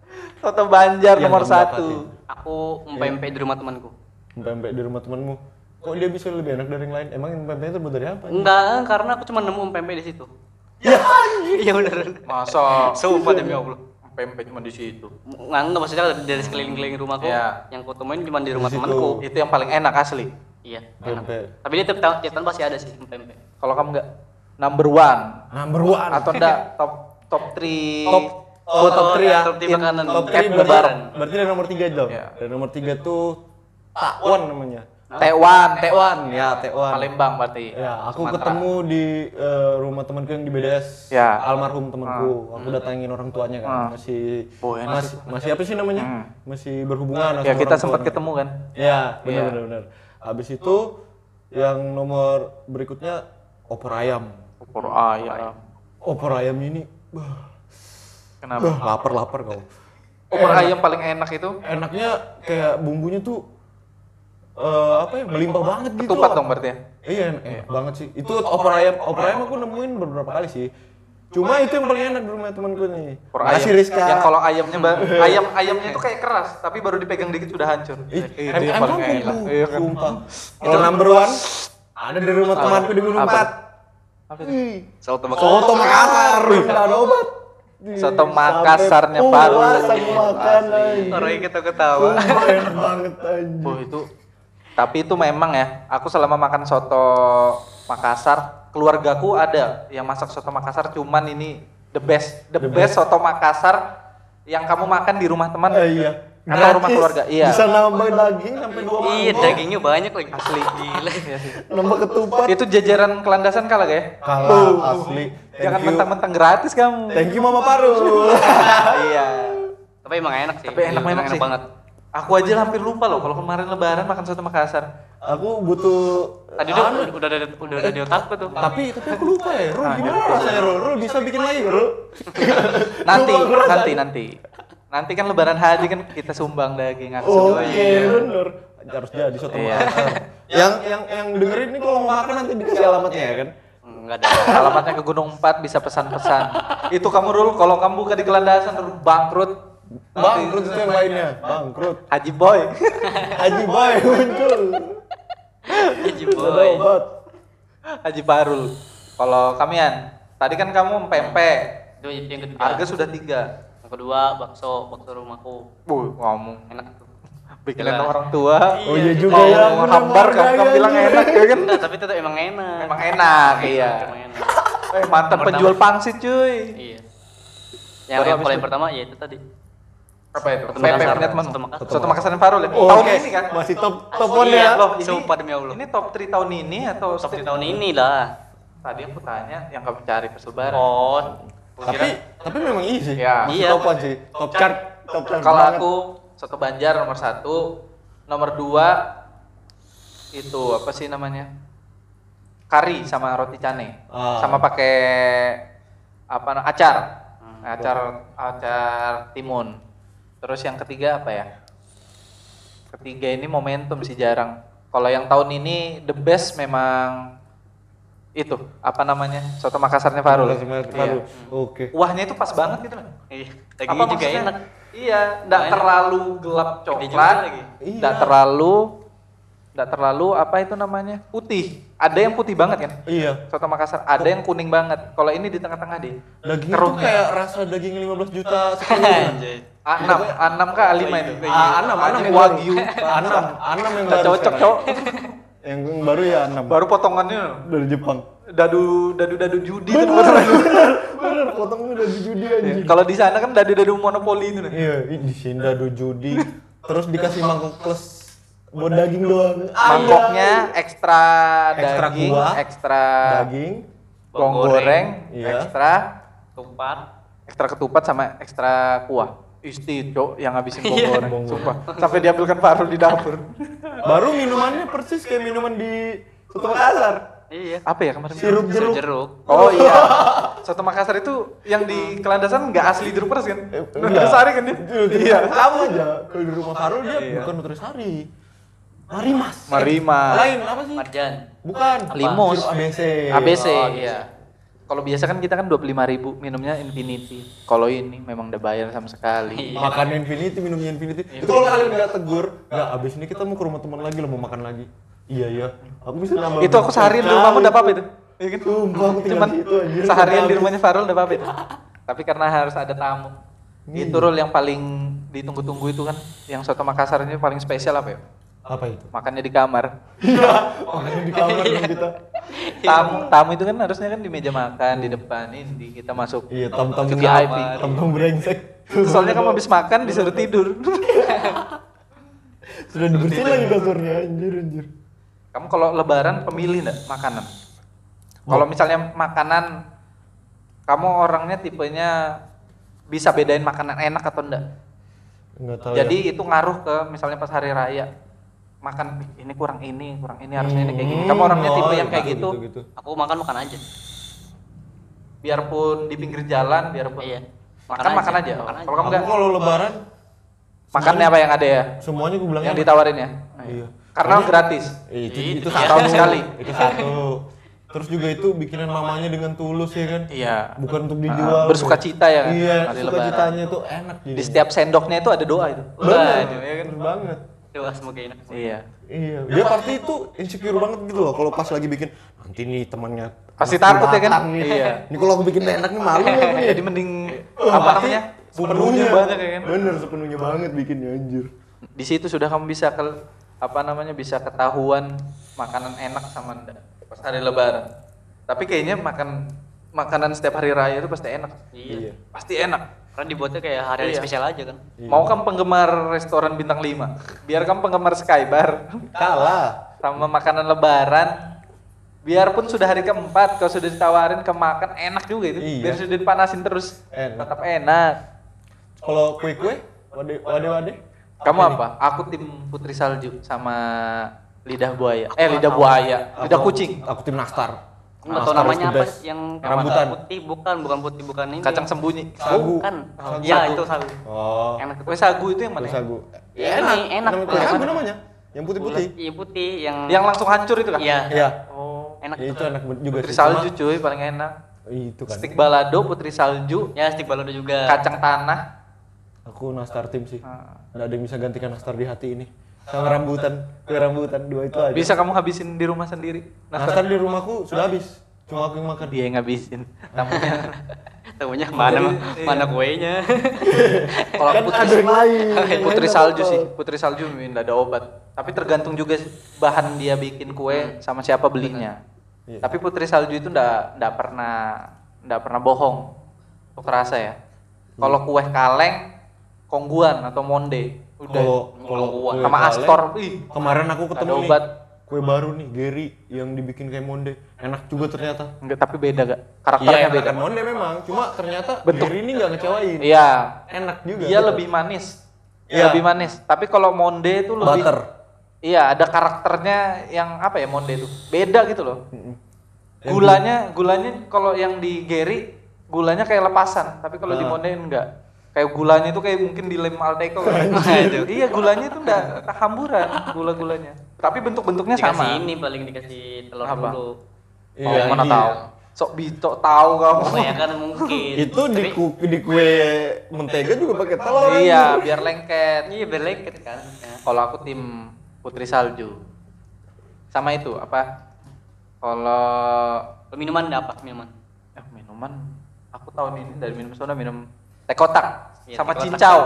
S1: soto banjar
S3: Yang
S1: nomor satu
S2: Aku mempempe di rumah temanku.
S3: Pempek di rumah temanmu. Kok dia bisa lebih enak dari yang lain? Emang pempeknya terbuat dari apa?
S2: Enggak, karena aku cuma nemu pempek di situ.
S3: Ya,
S2: Iya bener.
S1: masa
S2: Sumpah demi Allah.
S1: pempek cuma di situ
S2: Nggak, enggak maksudnya dari, dari sekeliling-keliling rumahku.
S1: Iya.
S2: Yang ku temuin cuma di rumah
S3: Di situ.
S2: temanku.
S1: itu yang paling enak asli
S2: Iya, enak.
S3: pempek.
S2: Tapi dia tiap tahun tiap tahun pasti ada sih pempek.
S1: kalau kamu nggak number one
S3: Number one.
S1: atau enggak top top three
S3: top oh, top 3 ya.
S2: top three makanan.
S3: Top
S1: Cap
S3: 3
S1: lebaran.
S3: lebaran. Berarti dari nomor 3 dong.
S1: Iya.
S3: Dari nomor 3 tuh Takwan namanya.
S1: Tewan
S3: Tekwan, ya Tekwan.
S1: Palembang berarti
S3: Ya, aku
S1: Sumatera.
S3: ketemu di eh, rumah temanku yang di BDS.
S1: Ya.
S3: Almarhum temanku. Aku datangin orang tuanya kan.
S1: Ah.
S3: Masih
S1: Oh, enak
S3: masih, masih apa sih namanya?
S1: Hmm.
S3: Masih berhubungan
S1: ya kita sempat ketemu kan
S3: Ya, benar
S1: Iya.
S3: benar benar. Habis itu yang nomor berikutnya opor ayam.
S1: opor ayam
S3: Opor ayam ini,
S1: kenapa
S3: bah, lapar lapar kau.
S1: opor ayam paling enak itu
S3: Enaknya kayak bumbunya tuh eh apa ya melimpah banget gitu.
S1: ketupat
S3: loh.
S1: dong berarti ya
S3: Iya, enak banget sih. Itu opor ayam, opor ayam aku nemuin beberapa kali sih. Cuma itu yang paling enak di rumah temanku nih.
S1: opor
S3: Makasih
S1: ayam
S3: Rizka.
S1: yang kalau ayamnya ayam ayamnya itu kayak keras tapi baru dipegang dikit sudah hancur
S3: Ih,
S1: itu yang paling enak iya kan
S3: sumpah. Kalau number one ada di rumah temanku di Gunung? Empat.
S1: apa itu?
S3: Ih,
S2: Soto
S3: Soto Makassar, nggak ada obat.
S1: Soto Makassarnya
S3: anjing.
S2: Orangnya kita ketawa.
S3: Enak banget anjing.
S1: Oh itu tapi itu memang ya aku selama makan soto Makassar keluargaku ada yang masak soto Makassar cuman ini the best the, best soto Makassar yang kamu makan di rumah teman
S3: Eh, iya.
S1: atau rumah
S3: Gratis.
S1: keluarga iya
S3: Bisa nambah daging sampai dua
S2: Iya,
S3: mangkok.
S2: dagingnya banyak lagi.
S1: asli
S2: Gila.
S1: Iya.
S3: Nambah ketupat.
S1: itu jajaran kelandasan kalah ya
S3: Kalah asli. Thank
S1: jangan
S3: you.
S1: mentang-mentang gratis kamu
S3: Thank you Mama Paru.
S1: iya
S2: Tapi emang enak sih.
S1: tapi enak
S2: Iya,
S1: enak sih
S2: banget.
S1: Aku aja hampir lupa loh kalau kemarin lebaran makan soto Makassar
S3: Aku butuh
S2: Tadi udah udah ada udah ada di otakku tuh.
S3: tapi tapi aku lupa ya, Rul
S1: Ah,
S3: gimana rasanya Rul? Rul bisa bikin lagi Rul?
S1: nanti nanti nanti nanti kan lebaran haji kan kita sumbang daging aku
S3: Oke,
S1: semuanya.
S3: bener. Harus jadi soto
S1: Iya.
S3: Makassar. yang yang yang dengerin ini kalau mau makan nanti dikasih alamatnya ya kan?
S2: Enggak ada.
S1: alamatnya ke Gunung 4 bisa pesan-pesan itu kamu Rul kalau kamu buka di kelandasan Rul bangkrut
S3: Bangkrut itu yang lainnya, bangkrut.
S1: Haji Boy
S3: Haji Boy muncul.
S2: Haji boy.
S3: obat.
S1: Haji Barul kalau kamian tadi kan kamu pempek
S2: Itu yang ketiga.
S1: harga sudah tiga
S2: Yang kedua bakso, bakso rumahku.
S1: Wuh, ngomong
S2: Enak tuh.
S1: bikinan
S2: Jelas.
S1: orang tua
S3: Oh iya juga
S1: mau
S3: ya. bener,
S1: hambar kan kamu bilang enak ya kan
S2: tapi tetap emang enak.
S1: emang enak iya
S2: Emang enak.
S1: eh,
S2: Pertama-
S1: penjual pangsit cuy
S2: Iya. Yang yang paling pertama ya itu tadi.
S1: Apa itu
S2: Soto
S1: Pepe
S2: Makassar. Soto Makassar.
S1: Soto Makassar yang Farul ya
S3: Oh,
S1: tahun ini kan
S3: Masih top top one
S2: Iya,
S3: ya.
S1: loh ini
S2: Sumpah demi Allah.
S1: ini top 3 tahun ini atau
S2: Seperti tahun ini lah.
S1: tadi aku tanya yang kamu cari pas lebaran
S2: Oh.
S3: Tapi tapi memang iya sih.
S1: Iya.
S3: Masih
S2: Iya.
S3: top one sih. Top chart, top chart.
S1: kalau aku soto banjar nomor satu nomor dua itu apa sih namanya kari sama roti cane
S3: Ah.
S1: sama pakai apa acar acar acar timun terus yang ketiga apa ya ketiga ini momentum sih jarang kalau yang tahun ini the best memang itu apa namanya soto Makassarnya Farul. Iya.
S3: Oke.
S1: Kuahnya itu pas banget gitu loh.
S2: Iya.
S1: Apa
S2: Dagingnya juga
S1: maksudnya?
S2: enak.
S1: Iya, enggak terlalu gelap coklat, enggak
S3: Iya.
S1: terlalu enggak terlalu apa itu namanya? putih. Ada yang putih banget kan?
S3: Iya.
S1: Soto Makassar, ada yang kuning banget. Kalau ini di tengah-tengah deh.
S3: Dagingnya tuh
S1: Keruhnya.
S3: kayak rasa daging 15 juta.
S2: Anjay.
S1: A6, A6 kah A5 itu?
S3: Ah, Anam, Anam yang
S1: Wagyu.
S3: baru. Anam, Anam yang
S1: Nggak
S3: baru.
S1: cocok. Cok.
S3: Yang baru ya Anam.
S1: Baru potongannya
S3: dari Jepang.
S1: dadu dadu dadu judi tuh.
S3: Bener, potongnya dari judi aja.
S1: Kalau di sana kan dadu dadu monopoli itu nih.
S3: Iya, di sini dadu judi. Terus dikasih mangkok plus buat daging doang.
S1: Mangkoknya ekstra,
S3: Ekstra
S1: daging,
S3: kuah,
S1: ekstra
S3: Daging.
S1: bawang goreng,
S3: Iya.
S1: ekstra
S2: Tupat.
S1: ekstra ketupat sama ekstra kuah. Isti, Cok, yang ngabisin bawang goreng. Sumpah. Sampai diambilkan Farul di dapur.
S3: Baru minumannya persis kayak minuman di Soto Makassar.
S2: Iya.
S1: Apa ya kemarin?
S3: Sirup jeruk.
S2: Jeruk.
S1: Oh iya. Soto Makassar itu yang di Kelandasan nggak asli jeruk peres kan?
S3: Eh,
S1: Nutrisari kan dia? Iya.
S3: Sama aja. Kalau di rumah Farul dia
S1: Iya.
S3: bukan Nutrisari. Marimas.
S1: Marimas.
S3: Lain apa sih?
S2: Marjan.
S3: Bukan. Sirup ABC.
S1: ABC,
S2: Oh,
S1: iya. Kalau biasa kan kita kan 25.000 ribu minumnya Infinity. Kalau ini memang udah bayar sama sekali.
S2: Iya.
S3: Makan Infinity, minumnya Infinity. Itu kalau kalian nggak tegur, nggak abis ini kita mau ke rumah teman lagi lo mau makan lagi. Iya iya. Aku bisa nambah.
S1: Itu aku seharian di rumahmu udah apa-apa itu? Iya kan?
S3: Sumpah aku tinggal
S1: Cuman
S3: situ aja.
S1: seharian di rumahnya Farul udah apa-apa itu. Tapi karena harus ada tamu. Itu rule yang paling ditunggu-tunggu itu kan yang soto Makassar ini paling spesial apa ya?
S3: Apa itu?
S1: Makannya di kamar.
S3: Iya. Makanya di kamar dong kita.
S1: Tamu tamu itu kan harusnya kan di meja makan di depan ini di kita masuk.
S3: Iya, tam-tam
S1: Ke VIP.
S3: tam-tam brengsek.
S1: Soalnya kamu habis makan disuruh tidur.
S3: Sudah dibersihin lagi kasurnya anjir anjir.
S1: Kamu kalau lebaran pemilih enggak makanan? Kalau misalnya makanan kamu orangnya tipenya bisa bedain makanan enak atau enggak?
S3: Enggak tahu.
S1: Jadi
S3: ya.
S1: itu ngaruh ke misalnya pas hari raya makan "Ih, ini kurang ini, kurang ini harusnya ini kayak gini. Kamu orangnya
S3: Oh,
S1: tipe
S3: iya,
S1: yang kayak gitu.
S3: gitu.
S2: Aku makan makan aja.
S1: Biarpun di pinggir jalan, biarpun
S2: Iya.
S1: makan makan aja.
S2: Makan aja.
S1: Kalau kamu
S3: Aku
S1: enggak
S3: kalau lebaran
S1: makannya apa yang ada ya?
S3: semuanya gue bilang
S1: Yang
S3: enak.
S1: ditawarin ya?
S3: Iya.
S1: Karena gratis.
S3: Eh, itu,
S2: Itu
S3: itu
S2: iya.
S3: satu
S1: Sekali.
S3: Itu satu. Terus juga itu bikinan mamanya dengan tulus ya kan.
S1: Iya.
S3: Bukan untuk
S1: Ah,
S3: dijual.
S1: bersuka cita ya kan?
S3: Iya, suka
S1: lebaran.
S3: citanya tuh enak jadi.
S1: Di setiap sendoknya itu ada doa itu. Waduh, ya kan?
S3: bener banget.
S2: Doa semoga enak.
S1: Iya.
S3: Iya, dia pasti itu insecure banget gitu loh kalau pas lagi bikin nanti nih temannya
S1: Pasti takut ya kan?
S3: nih.
S1: Iya.
S3: Ini kalau aku bikin enak nih malu ya.
S1: Jadi mending apa namanya? Bumbunya banyak ya kan?
S3: Bener sepenuhnya banget bikinnya anjir.
S1: Di situ sudah kamu bisa ke apa namanya bisa ketahuan makanan enak sama enggak pas hari lebaran. Tapi kayaknya makan makanan setiap hari raya itu pasti enak.
S2: Iya.
S1: Pasti enak.
S2: Karena dibuatnya kayak hari-hari
S1: Iya.
S2: spesial aja kan.
S1: Mau kamu penggemar restoran bintang 5, biar kamu penggemar Skybar
S3: Kalah.
S1: sama makanan lebaran biarpun sudah hari keempat kalau sudah ditawarin ke makan enak juga itu
S3: Iya.
S1: biar sudah dipanasin terus
S3: Enak.
S1: tetap enak
S3: Kalau kue-kue, wade wade wade.
S1: kamu apa aku tim putri salju sama lidah buaya eh lidah buaya lidah
S3: Aku-
S1: kucing
S3: Aku tim nastar.
S2: Nggak tahu namanya apa yang
S3: Rambutan.
S2: putih bukan bukan putih bukan ini.
S1: kacang sembunyi
S3: Sagu.
S2: Bukan.
S3: Sagu.
S2: Ya itu sagu.
S3: Oh.
S2: Enak
S1: kue sagu itu yang mana ya?
S3: sagu.
S2: Ya, enak, enak.
S3: Namanya sagu namanya. Yang putih-putih.
S2: Iya putih yang
S1: yang langsung hancur itu kan
S2: Iya.
S3: Iya.
S1: oh
S2: Enak.
S3: Ya, itu enak juga
S1: putri
S3: sih.
S1: Salju cuy paling enak
S3: Itu kan.
S1: stick balado putri salju
S2: Ya stick balado juga.
S1: kacang tanah
S3: Aku nastar tim sih.
S1: Ah.
S3: Nggak ada yang bisa gantikan nastar di hati ini. Sama rambutan, kue rambutan dua itu aja.
S1: bisa kamu habisin di rumah sendiri
S3: Nastar di rumahku sudah habis. Cuma aku yang makan.
S1: dia yang ngabisin tamunya
S2: Tahunya mana
S1: Jadi, iya.
S2: mana kuenya.
S1: kalau
S3: Kan
S1: putri
S3: ada lain.
S1: Putri salju sih putri salju nggak ada obat tapi tergantung juga sih bahan dia bikin kue sama siapa belinya
S3: Iya.
S1: tapi putri salju itu nggak nggak pernah nggak pernah bohong untuk rasa ya kalau
S3: Iya.
S1: kue kaleng kongguan atau monde
S3: Kalau kalau
S1: sama astor ih
S3: Kemarin aku ketemu nih,
S1: obat.
S3: kue baru nih, Gary yang dibikin kayak monde. Enak juga ternyata.
S1: enggak tapi beda gak
S3: Iya,
S1: karakternya beda
S3: enakan monde memang. Cuma ternyata
S1: Bentuk.
S3: Gary ini nggak ngecewain.
S1: iya
S3: Enak juga.
S1: dia
S3: gitu.
S1: lebih manis
S3: Iya.
S1: lebih manis tapi kalau monde itu lebih
S3: butter.
S1: Iya, ada karakternya yang apa ya monde itu. Beda gitu loh. Gulanya, gulanya kalau yang di Gary gulanya kayak lepasan, tapi kalau di
S3: Ah.
S1: monde enggak. Kayak gulanya itu kayak mungkin di lem Alteco. kan. iya, gulanya itu enggak hamburan gula-gulanya. Tapi bentuk-bentuknya
S2: Dikasih
S1: sama.
S2: ini paling dikasih telur
S1: Apa?
S2: dulu.
S1: Oh,
S3: Iya,
S1: mana
S3: iya.
S1: tahu. Sok bito tahu kamu.
S2: kebanyakan mungkin
S3: Itu di, ku- di kue mentega juga pakai telur.
S1: iya, biar lengket.
S2: iya berleket kan ya.
S1: Kalau aku tim Putri Salju. Sama itu apa? Kalau
S2: Kalau minuman ada apa minuman
S1: eh, minuman, aku tahun ini dari minum soda minum teh kotak
S2: Iya,
S1: sama
S2: teh kotak.
S1: cincau.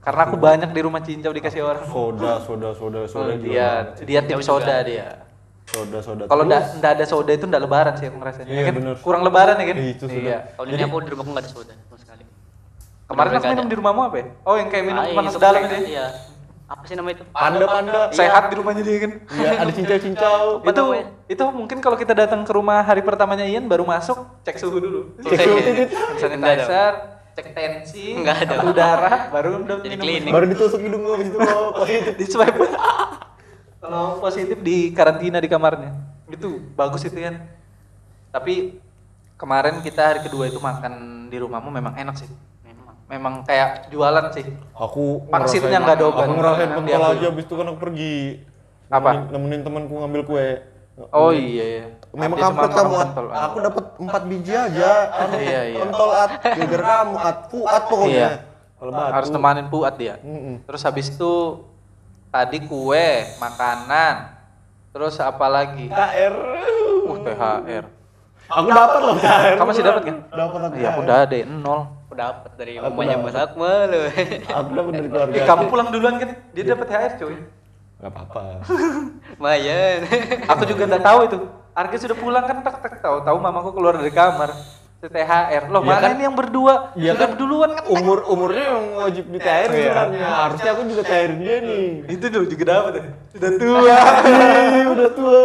S1: Karena aku banyak di rumah cincau dikasih orang.
S3: Soda, soda, soda, soda.
S1: Oh,
S3: juga.
S1: dia dia tim soda dia.
S3: Soda, soda.
S1: Kalau ndak ndak ada soda itu ndak lebaran sih aku ngerasanya.
S3: Iya,
S1: Kan
S3: bener.
S1: Kurang lebaran ya kan?
S3: Iya, itu sudah.
S1: Iya.
S2: Tahun ini aku di rumahku nggak ada soda sama sekali.
S1: Kemarin aku minum di rumahmu apa ya? Oh, yang kayak minum
S2: Ah,
S1: panas
S2: iya,
S1: dalam
S2: iya,
S1: itu. ya?
S2: Iya. Apa sih nama itu?
S3: Panda, panda.
S1: Sehat di rumahnya dia kan.
S3: Iya, ada cincau-cincau.
S1: Itu
S2: namanya?
S1: itu mungkin kalau kita datang ke rumah hari pertamanya Ian baru masuk cek suhu dulu.
S3: Cek suhu titit.
S1: sanitizer, cek tensi,
S2: Enggak ada.
S1: udara, baru udah minum.
S2: klinik.
S3: Baru ditusuk hidung gua habis itu positif.
S1: Di swipe. kalau positif di karantina di kamarnya. Itu bagus itu kan. Tapi kemarin kita hari kedua itu makan di rumahmu memang enak sih.
S2: Memang.
S1: Kayak jualan sih.
S3: Aku
S1: Pangsitnya
S3: ngerasain-
S1: nggak ada obat.
S3: Aku ngerasain pentol aja habis itu kan aku pergi.
S1: Apa?
S3: Nemenin, nemenin temanku ngambil kue.
S1: Oh iya iya.
S3: Memang kamu At.
S1: pentol.
S3: Aku dapat 4 biji aja.
S1: Iya, iya.
S3: Pentol at. Gara-gara kamu at. Fuat pokoknya.
S1: Iya.
S3: Kalau batu.
S1: Harus temanin puat dia. Terus habis itu tadi kue, makanan, terus apa lagi?
S3: KR.
S1: Uh, THR.
S3: Aku dapat loh KR.
S1: Kamu masih dapat kan?
S3: Dapat aku.
S1: Iya, aku udah ada nol.
S2: Aku dapat dari mamanya
S3: dapat.
S2: Mas Akmal loh.
S3: Aku dapat dari keluarga.
S1: Eh, kamu pulang duluan kan? Dia dapat THR, cuy.
S3: Gak apa-apa.
S2: Lumayan.
S1: Aku juga nggak tahu itu. Arga sudah pulang kan tak tak tahu tahu mamaku keluar dari kamar. THR. Loh,
S3: Iya
S1: mana
S3: kan?
S1: ini yang berdua?
S3: Iya
S1: Sudah
S3: kan?
S1: duluan kan?
S3: Umur umurnya yang wajib di THR
S1: Iya.
S3: sebenarnya. Harusnya aku juga THR dia nih.
S1: Itu dulu juga dapat. ya? Sudah tua.
S3: Ih, udah tua.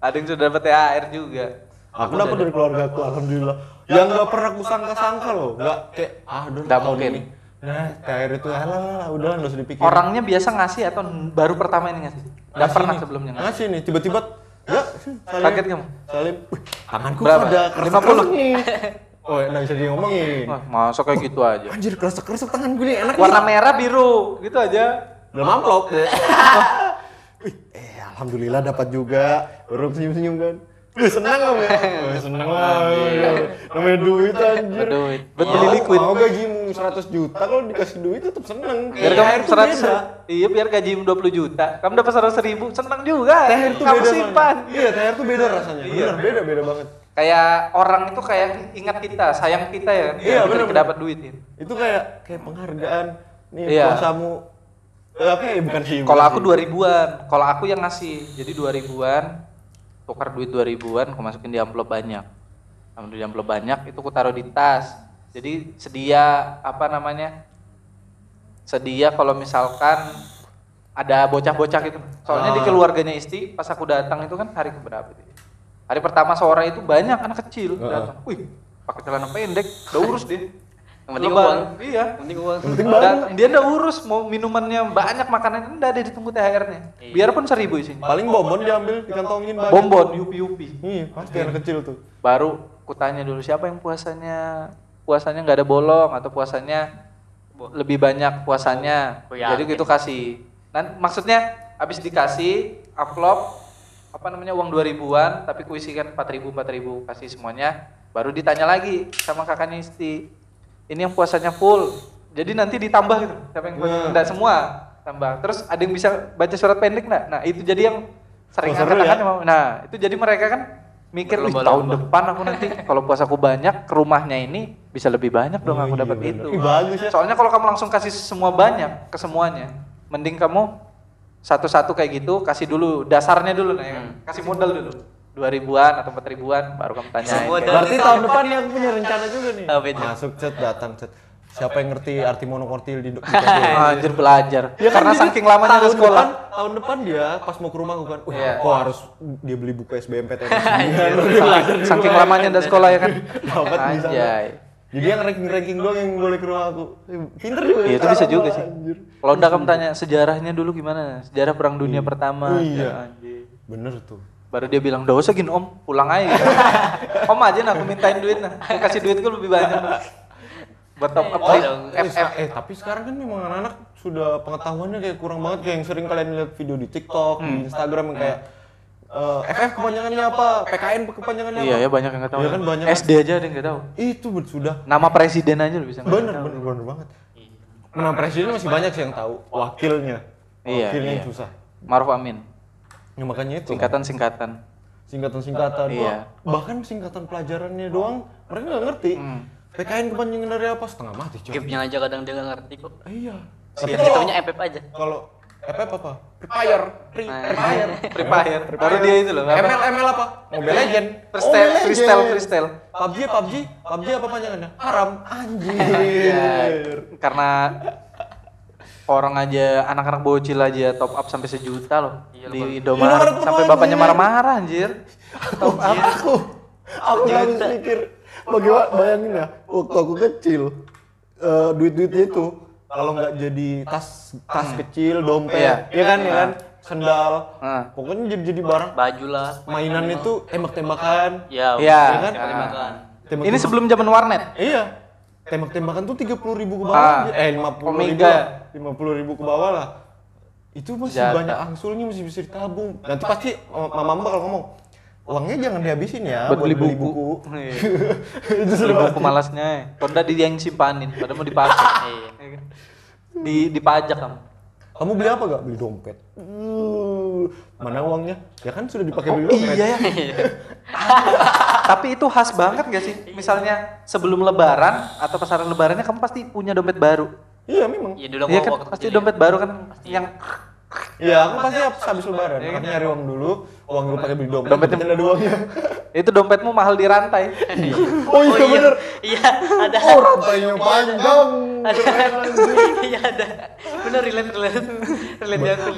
S1: Ada yang sudah dapat THR juga.
S3: Aku dapat dari keluarga aku, alhamdulillah. Yang nggak pernah aku sangka-sangka loh, nggak kayak ah udah
S1: Nggak mungkin.
S3: ini. Nah, THR itu alah lah, udah nggak usah dipikir.
S1: Orangnya biasa ngasih atau baru pertama ini ngasih? Nggak pernah
S3: nih.
S1: sebelumnya ngasih.
S3: Ngasih nih, tiba-tiba ya salim.
S1: Kaget kamu?
S3: Salim. Tanganku
S1: Berapa?
S3: ada
S1: 50?
S3: keresek nih. Oh, nggak bisa diomongin.
S1: Wah, masa kayak gitu aja.
S3: Anjir, keresek-keresek tangan gue nih enak.
S1: Warna merah biru, gitu aja.
S3: Dalam amplop. Wih, eh alhamdulillah dapat juga. Baru senyum-senyum kan. Senang kamu ya? Wih, senang lah. Namanya duit anjir.
S1: Duit. Buat beli liquid.
S3: Mau gajimu 100 juta kalau dikasih duit tetap seneng.
S1: Biar kamu
S3: tuh
S1: 100
S3: beda.
S1: Iya, biar gaji 20 juta. Kamu dapat 100 ribu, senang juga.
S3: THR tuh
S1: kamu
S3: beda
S1: simpan.
S3: Iya, THR tuh beda rasanya.
S1: Iya.
S3: Bener, beda, beda banget.
S1: Kayak orang itu kayak ingat kita, sayang kita ya.
S3: Iya,
S1: Ketika
S3: bener,
S1: dapat duit ya.
S3: Itu kayak kayak penghargaan. Nih,
S1: Iya.
S3: puasamu. Eh, apa ya? Bukan sih.
S1: Kalau aku
S3: sih.
S1: 2000-an, kalau aku yang ngasih. Jadi 2000-an, tukar duit 2000-an, aku masukin di amplop banyak. Amplop di amplop banyak, itu aku taruh di tas. Jadi sedia apa namanya? Sedia kalau misalkan ada bocah-bocah gitu. Soalnya di
S3: Ah.
S1: keluarganya Isti, pas aku datang itu kan hari keberapa itu? Hari pertama sore itu banyak anak kecil
S3: Ah.
S1: datang. Wih, pakai celana pendek, udah urus dia.
S2: Yang penting uang.
S1: Iya.
S2: Yang penting uang.
S3: Yang penting
S1: Dan dia ndak urus mau minumannya banyak makanannya ndak ada ditunggu THR-nya.
S2: Iya.
S1: Biarpun seribu isinya.
S3: Paling bonbon diambil, dikantongin banyak.
S1: Bonbon, yupi-yupi.
S3: Iya, pasti anak kecil tuh.
S1: Baru kutanya dulu siapa yang puasanya puasanya nggak ada bolong atau puasanya lebih banyak puasanya.
S2: Oh.
S1: Jadi gitu kasih. Dan maksudnya habis dikasih amplop apa namanya uang 2000-an tapi kuisikan 4000 4000 kasih semuanya baru ditanya lagi sama kakaknya Isti ini yang puasanya full jadi nanti ditambah gitu siapa yang
S3: Nah.
S1: enggak semua tambah terus ada yang bisa baca surat pendek enggak nah itu jadi yang sering
S3: Oh,
S1: angkat
S3: ya?
S1: nah itu jadi mereka kan mikir "Wih,
S2: Berlomba-lomba."
S1: tahun depan aku nanti kalau puasaku banyak ke rumahnya ini bisa lebih banyak dong
S3: Oh,
S1: aku
S3: iya,
S1: dapat itu
S3: Ih, bagus ya.
S1: soalnya kalau kamu langsung kasih semua banyak ke semuanya mending kamu satu-satu kayak gitu kasih dulu dasarnya dulu nih
S2: Hmm.
S1: kasih modal dulu dua ribuan atau empat ribuan baru kamu tanyain
S2: dan-
S3: Berarti tahun depan nih aku punya rencana juga nih. Masuk chat datang chat. Siapa yang ngerti arti monokortil di di
S1: anjir belajar
S3: Ya kan
S1: karena saking lamanya
S3: tahun
S1: di sekolah
S3: Depan, tahun depan dia pas mau ke rumah aku kan, wah
S1: Iya.
S3: kok harus dia beli buku SBMPTN.
S1: saking, saking lamanya di sekolah ya kan
S3: Dapat
S1: anjay
S3: Jadi yang ranking-ranking doang yang boleh ke rumah aku. Pinter juga.
S1: Iya, itu bisa juga sih.
S3: anjir.
S1: Kalau enggak kamu tanya sejarahnya dulu gimana? Sejarah perang dunia pertama.
S3: Oh, iya.
S1: Ya, anjir.
S3: Bener tuh.
S1: Baru dia bilang, "Udah usah gini, Om. Pulang aja." gitu. om aja nah, aku mintain duit nah. Aku kasih duit gue lebih banyak. Buat top up
S2: Oh,
S1: oh,
S2: dong.
S3: Eh, sa- eh, tapi sekarang kan memang anak-anak sudah pengetahuannya kayak kurang banget kayak yang sering kalian lihat video di TikTok,
S1: Hmm.
S3: di Instagram yang kayak eh, FF kepanjangannya apa, PKN kepanjangannya
S1: Iya
S3: apa.
S1: ya banyak yang nggak tahu.
S3: Iya kan, banyak.
S1: SD aja ada yang nggak tahu.
S3: Itu sudah
S1: Nama presiden aja lu bisa nggak
S3: bener
S1: tahu.
S3: bener bener banget. Nah presiden masih banyak sih yang tahu, wakilnya,
S1: Iya,
S3: wakilnya yang
S1: iya.
S3: susah.
S1: Maruf Amin.
S3: Ya, makanya itu.
S1: Singkatan-singkatan.
S3: Singkatan-singkatan.
S1: Iya.
S3: Bahkan singkatan pelajarannya doang mereka nggak ngerti.
S1: Hmm.
S3: PKN kepanjangan dari apa setengah mati coy.
S2: Gapnya aja kadang dia nggak ngerti kok.
S3: Iya.
S2: Tapi
S3: kalau
S2: punya FF aja.
S3: kalau FF apa? Free Fire. Free. Fire.
S1: Free Fire. Baru dia itu loh. apa?
S3: ML ML apa? Mobile Legend.
S1: Freestyle,
S3: Mobile
S1: freestyle,
S3: Legend.
S1: freestyle.
S3: PUBG PUBG PUBG apa panjangannya? Haram.
S1: Ya,
S3: Anjir.
S1: karena orang aja anak-anak bocil aja top up sampai sejuta loh
S2: Iya,
S1: di. Indomaret
S3: Indomaret
S1: sampai bapaknya
S3: anjir.
S1: marah-marah anjir. Top up.
S3: aku aku nggak habis mikir bagaimana bayangin ya waktu aku kecil eh, duit-duitnya itu kalau nggak jadi tas tas kecil dompet
S1: Iya.
S3: ya kan ya kan sendal
S1: Nah.
S3: pokoknya jadi jadi barang
S2: Baju lah.
S3: mainan itu tembak-tembakan
S2: Ya,
S1: Iya.
S2: udah,
S3: kan?
S2: tembakan.
S3: tembak
S1: Ini sebelum zaman warnet.
S3: iya tembak-tembakan tuh tiga puluh ribu ke
S1: Ah,
S3: bawah aja. eh lima puluh ribu. Lima puluh ribu ke bawah lah itu masih
S1: Senjata.
S3: banyak angsulnya masih bisa ditabung nanti pasti oh, mama kalau ngomong uangnya jangan dihabisin ya
S1: Buat beli buku. Iya.
S3: itu sudah
S1: buku malasnya. ya. Kalau enggak di yang simpanin, padahal mau dipakai.
S2: Iya.
S1: Ya kan? Di dipajak kamu.
S3: Kamu beli apa gak? Beli dompet. Uh, mana uangnya? Ya kan sudah dipakai beli dompet.
S1: Iya ya. Tapi itu khas banget gak sih? Misalnya sebelum lebaran atau pasaran lebarannya kamu pasti punya dompet baru.
S3: Iya memang.
S2: Iya dulu
S1: Iya
S2: aku
S1: kan
S2: waktu
S1: pasti
S2: ya.
S1: dompet baru kan yang
S3: Iya, aku pasti habis lebaran. Makanya nyari uang dulu, uang gue pakai beli dompet.
S1: Dompetnya-
S3: ada uangnya.
S1: itu dompetmu mahal di rantai.
S3: Oh iya bener.
S2: Iya, ada.
S3: Oh rantainya panjang.
S2: Ada. Iya ada. Bener relate relate. Relate di aku.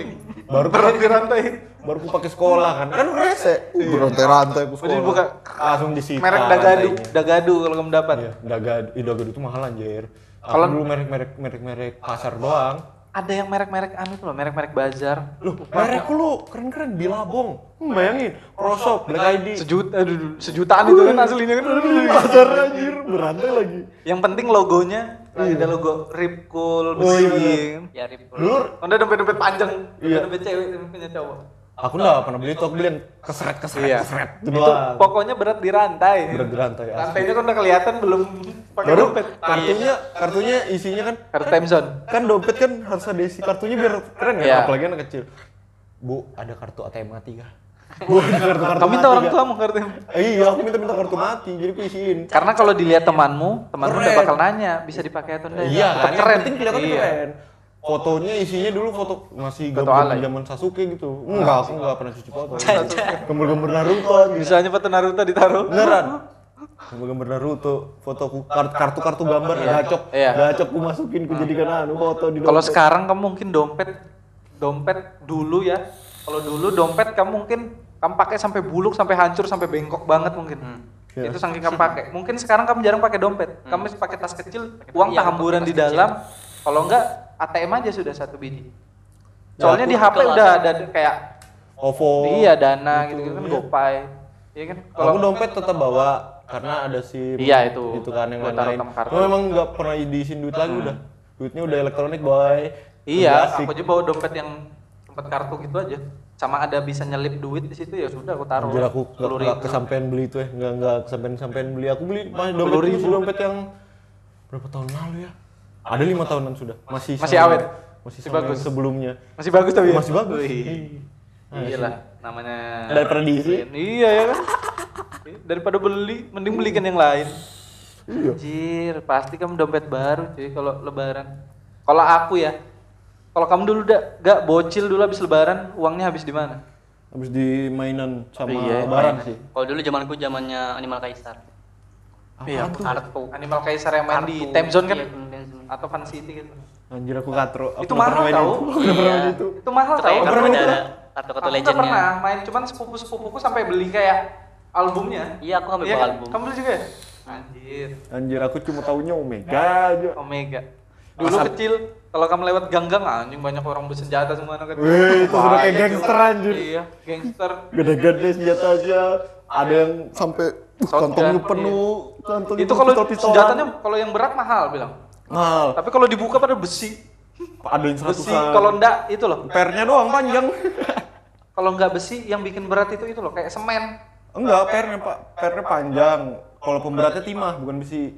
S3: Baru
S1: Berat di rantai.
S3: baru aku pakai sekolah kan. Kan rese. Uh, berantai-rantai aku
S1: Udah
S3: sekolah.
S1: dibuka.
S3: Langsung disita.
S1: Merek Dagadu. Dagadu kalau kamu dapat.
S3: Iya, Dagadu. Dagadu itu mahal anjir.
S1: Kalau-
S3: dulu merek-merek merek-merek pasar doang.
S1: Ada yang merek-merek anu tuh loh, merek-merek bazar.
S3: Loh, merek lu keren-keren Bilabong. Hmm, bayangin, Prosop, Black ID.
S1: Sejuta, aduh, sejutaan itu kan aslinya kan.
S3: Pasar anjir, berantai lagi.
S1: Yang penting logonya ada logo Rip Cool,
S3: Oh, iya,
S1: besi.
S2: Ya rip.
S3: Dulu
S1: Ada dompet-dompet panjang,
S3: Iya.
S1: dompet cewek, dompetnya cowok.
S3: Aku enggak pernah beli itu, aku beli yang keseret keseret
S1: Iya.
S3: keseret. Itu
S1: Itu pokoknya berat di rantai.
S3: Berat di rantai, asli.
S1: Rantainya kan udah kelihatan belum pakai
S3: Baru
S1: dompet.
S3: kartunya kartunya isinya kan
S1: Kartu time zone.
S3: kan dompet kan harus ada isi kartunya biar keren ya
S1: Iya.
S3: apalagi anak kecil. Bu, ada kartu ATM mati kah? Bu, ada kartu kartu
S1: Kamu minta orang
S3: kah?
S1: tuamu kartu.
S3: Eh, iya, aku minta minta kartu mati, jadi aku isiin.
S1: Karena kalau dilihat temanmu, temanmu udah
S3: Keren.
S1: bakal nanya, bisa dipakai atau enggak.
S3: Iya kan, yang penting kelihatan
S1: Iya.
S3: keren. Fotonya isinya dulu foto masih gambar zaman Sasuke gitu. Enggak, aku enggak pernah cuci foto. Gambar-gambar Naruto.
S1: Misalnya foto Naruto ditaruh.
S3: Beneran. Gambar-gambar Naruto, fotoku kart- kartu-kartu gambar gacok.
S1: Iya.
S3: Gacok ku masukin ku jadikan anu foto di
S1: Kalau sekarang kamu mungkin dompet dompet dulu ya. Kalau dulu dompet kamu mungkin kamu pakai sampai buluk, sampai hancur, sampai bengkok banget mungkin.
S3: Iya.
S1: Itu saking kamu pakai. Mungkin sekarang kamu jarang pakai dompet. Kamu pakai tas kecil, uang
S2: Iya,
S1: di dalam. Kalau enggak ATM aja sudah satu biji. Soalnya
S3: aku
S1: di HP
S2: kalau
S1: udah
S2: ada-
S1: kayak
S3: OVO.
S1: iya dana
S3: gitu,
S1: gitu, kan
S3: iya.
S1: GoPay. Iya kan?
S3: Aku dompet tetap bawa karena ada SIM.
S1: Iya, itu.
S3: Itu kan yang
S1: kartu.
S3: Cuma memang nggak pernah diisiin duit lagi udah. Duitnya udah elektronik boy.
S1: Iya, aku aja bawa dompet yang tempat kartu gitu aja. Sama ada bisa nyelip duit di situ ya sudah aku taruh.
S3: Anjir aku nggak kesampean beli itu ya, nggak nggak kesampean sampean beli. Aku beli masih dompet dompet yang berapa tahun lalu ya? Ada lima tahunan sudah. Masih
S1: Masih
S3: sama-
S1: awet?
S3: Masih, sama
S1: bagus?
S3: sebelumnya.
S1: Masih bagus tapi ya?
S3: Masih bagus.
S1: Wih. Iya lah, namanya
S3: Daripada diisi.
S1: Iya ya kan. Daripada beli, mending belikan yang lain.
S3: Iya.
S1: Anjir, pasti kamu dompet baru cuy kalau lebaran. Kalau aku ya, kalau kamu dulu udah gak bocil dulu habis lebaran, uangnya habis di mana?
S3: Habis di mainan sama
S1: Iya,
S3: barang sih.
S2: Kalau dulu zamanku zamannya Animal Kaisar.
S1: Iya?
S2: Kartu.
S1: Animal Kaisar yang main di
S2: Kartu.
S1: Time Zone kan?
S2: Iya, Time.
S1: Atau Fun City gitu.
S3: Anjir aku katro. Aku
S1: Itu mahal tau.
S3: itu. Aku
S2: Iya.
S3: itu.
S1: Itu mahal
S2: Itu
S1: tau.
S2: kayak kartu
S3: main
S2: ada
S3: itu?
S2: kartu-kartu
S1: Aku nggak
S2: legendnya.
S1: pernah main, cuman sepupu-sepupuku sampai beli kayak albumnya.
S2: Iya, aku sampai
S1: Iya kan?
S2: album.
S1: Kamu beli juga ya? Anjir,
S3: Anjir aku cuma taunya Omega aja.
S1: Omega. Dulu kecil, kalau kamu lewat gang-gang anjing banyak orang bersenjata semua anak kecil.
S3: Wih, itu sudah kayak gangster anjir.
S1: Iya, gangster.
S3: Gede-gede senjata aja. Ada yang sampai uh, kantongnya penuh, kantongnya
S1: Itu kalau senjatanya kalau yang berat mahal bilang.
S3: Mahal.
S1: Tapi kalau dibuka pada besi.
S3: Ada yang
S1: Besi kalau ndak itu loh.
S3: pernya doang panjang.
S1: kalau nggak besi yang bikin berat itu itu loh kayak semen.
S3: Enggak, pernya Pak. Pernya panjang. Kalau pemberatnya timah, bukan besi.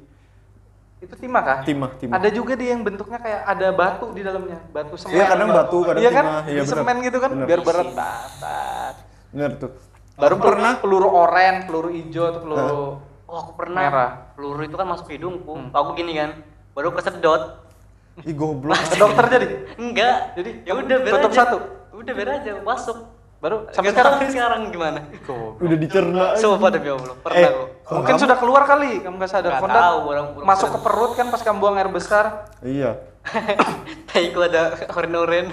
S1: Itu timah kah?
S3: Timah, timah.
S1: Ada juga dia yang bentuknya kayak ada batu di dalamnya, batu semen.
S3: Iya, kadang batu, kadang
S1: iya kan?
S3: timah. Iya,
S1: Di
S3: bener.
S1: semen gitu kan,
S3: Bener.
S1: biar berat.
S3: Bener tuh.
S1: Baru pernah peluru oranye, peluru hijau atau peluru
S2: Oh aku pernah.
S1: Merah.
S2: Peluru itu kan masuk ke hidungku. Aku gini kan. Baru kesedot.
S3: Ih goblok.
S1: ke dokter jadi.
S2: Enggak.
S1: Jadi,
S2: ya udah biar
S1: tutup
S2: aja.
S1: satu?
S2: Udah biar aja masuk.
S1: Baru sampai sekarang
S2: sekarang gimana?
S3: Udah dicerna. aja.
S2: Sumpah demi Allah. Pernah
S3: Eh, kalau
S1: Mungkin
S3: kamu-
S1: sudah keluar kali, kamu nggak sadar.
S2: Nggak
S1: Kondak
S2: tahu, orang- orang-
S1: masuk ke perut kan pas kamu buang air besar,
S3: Iya.
S2: Taiku ada oren-oren.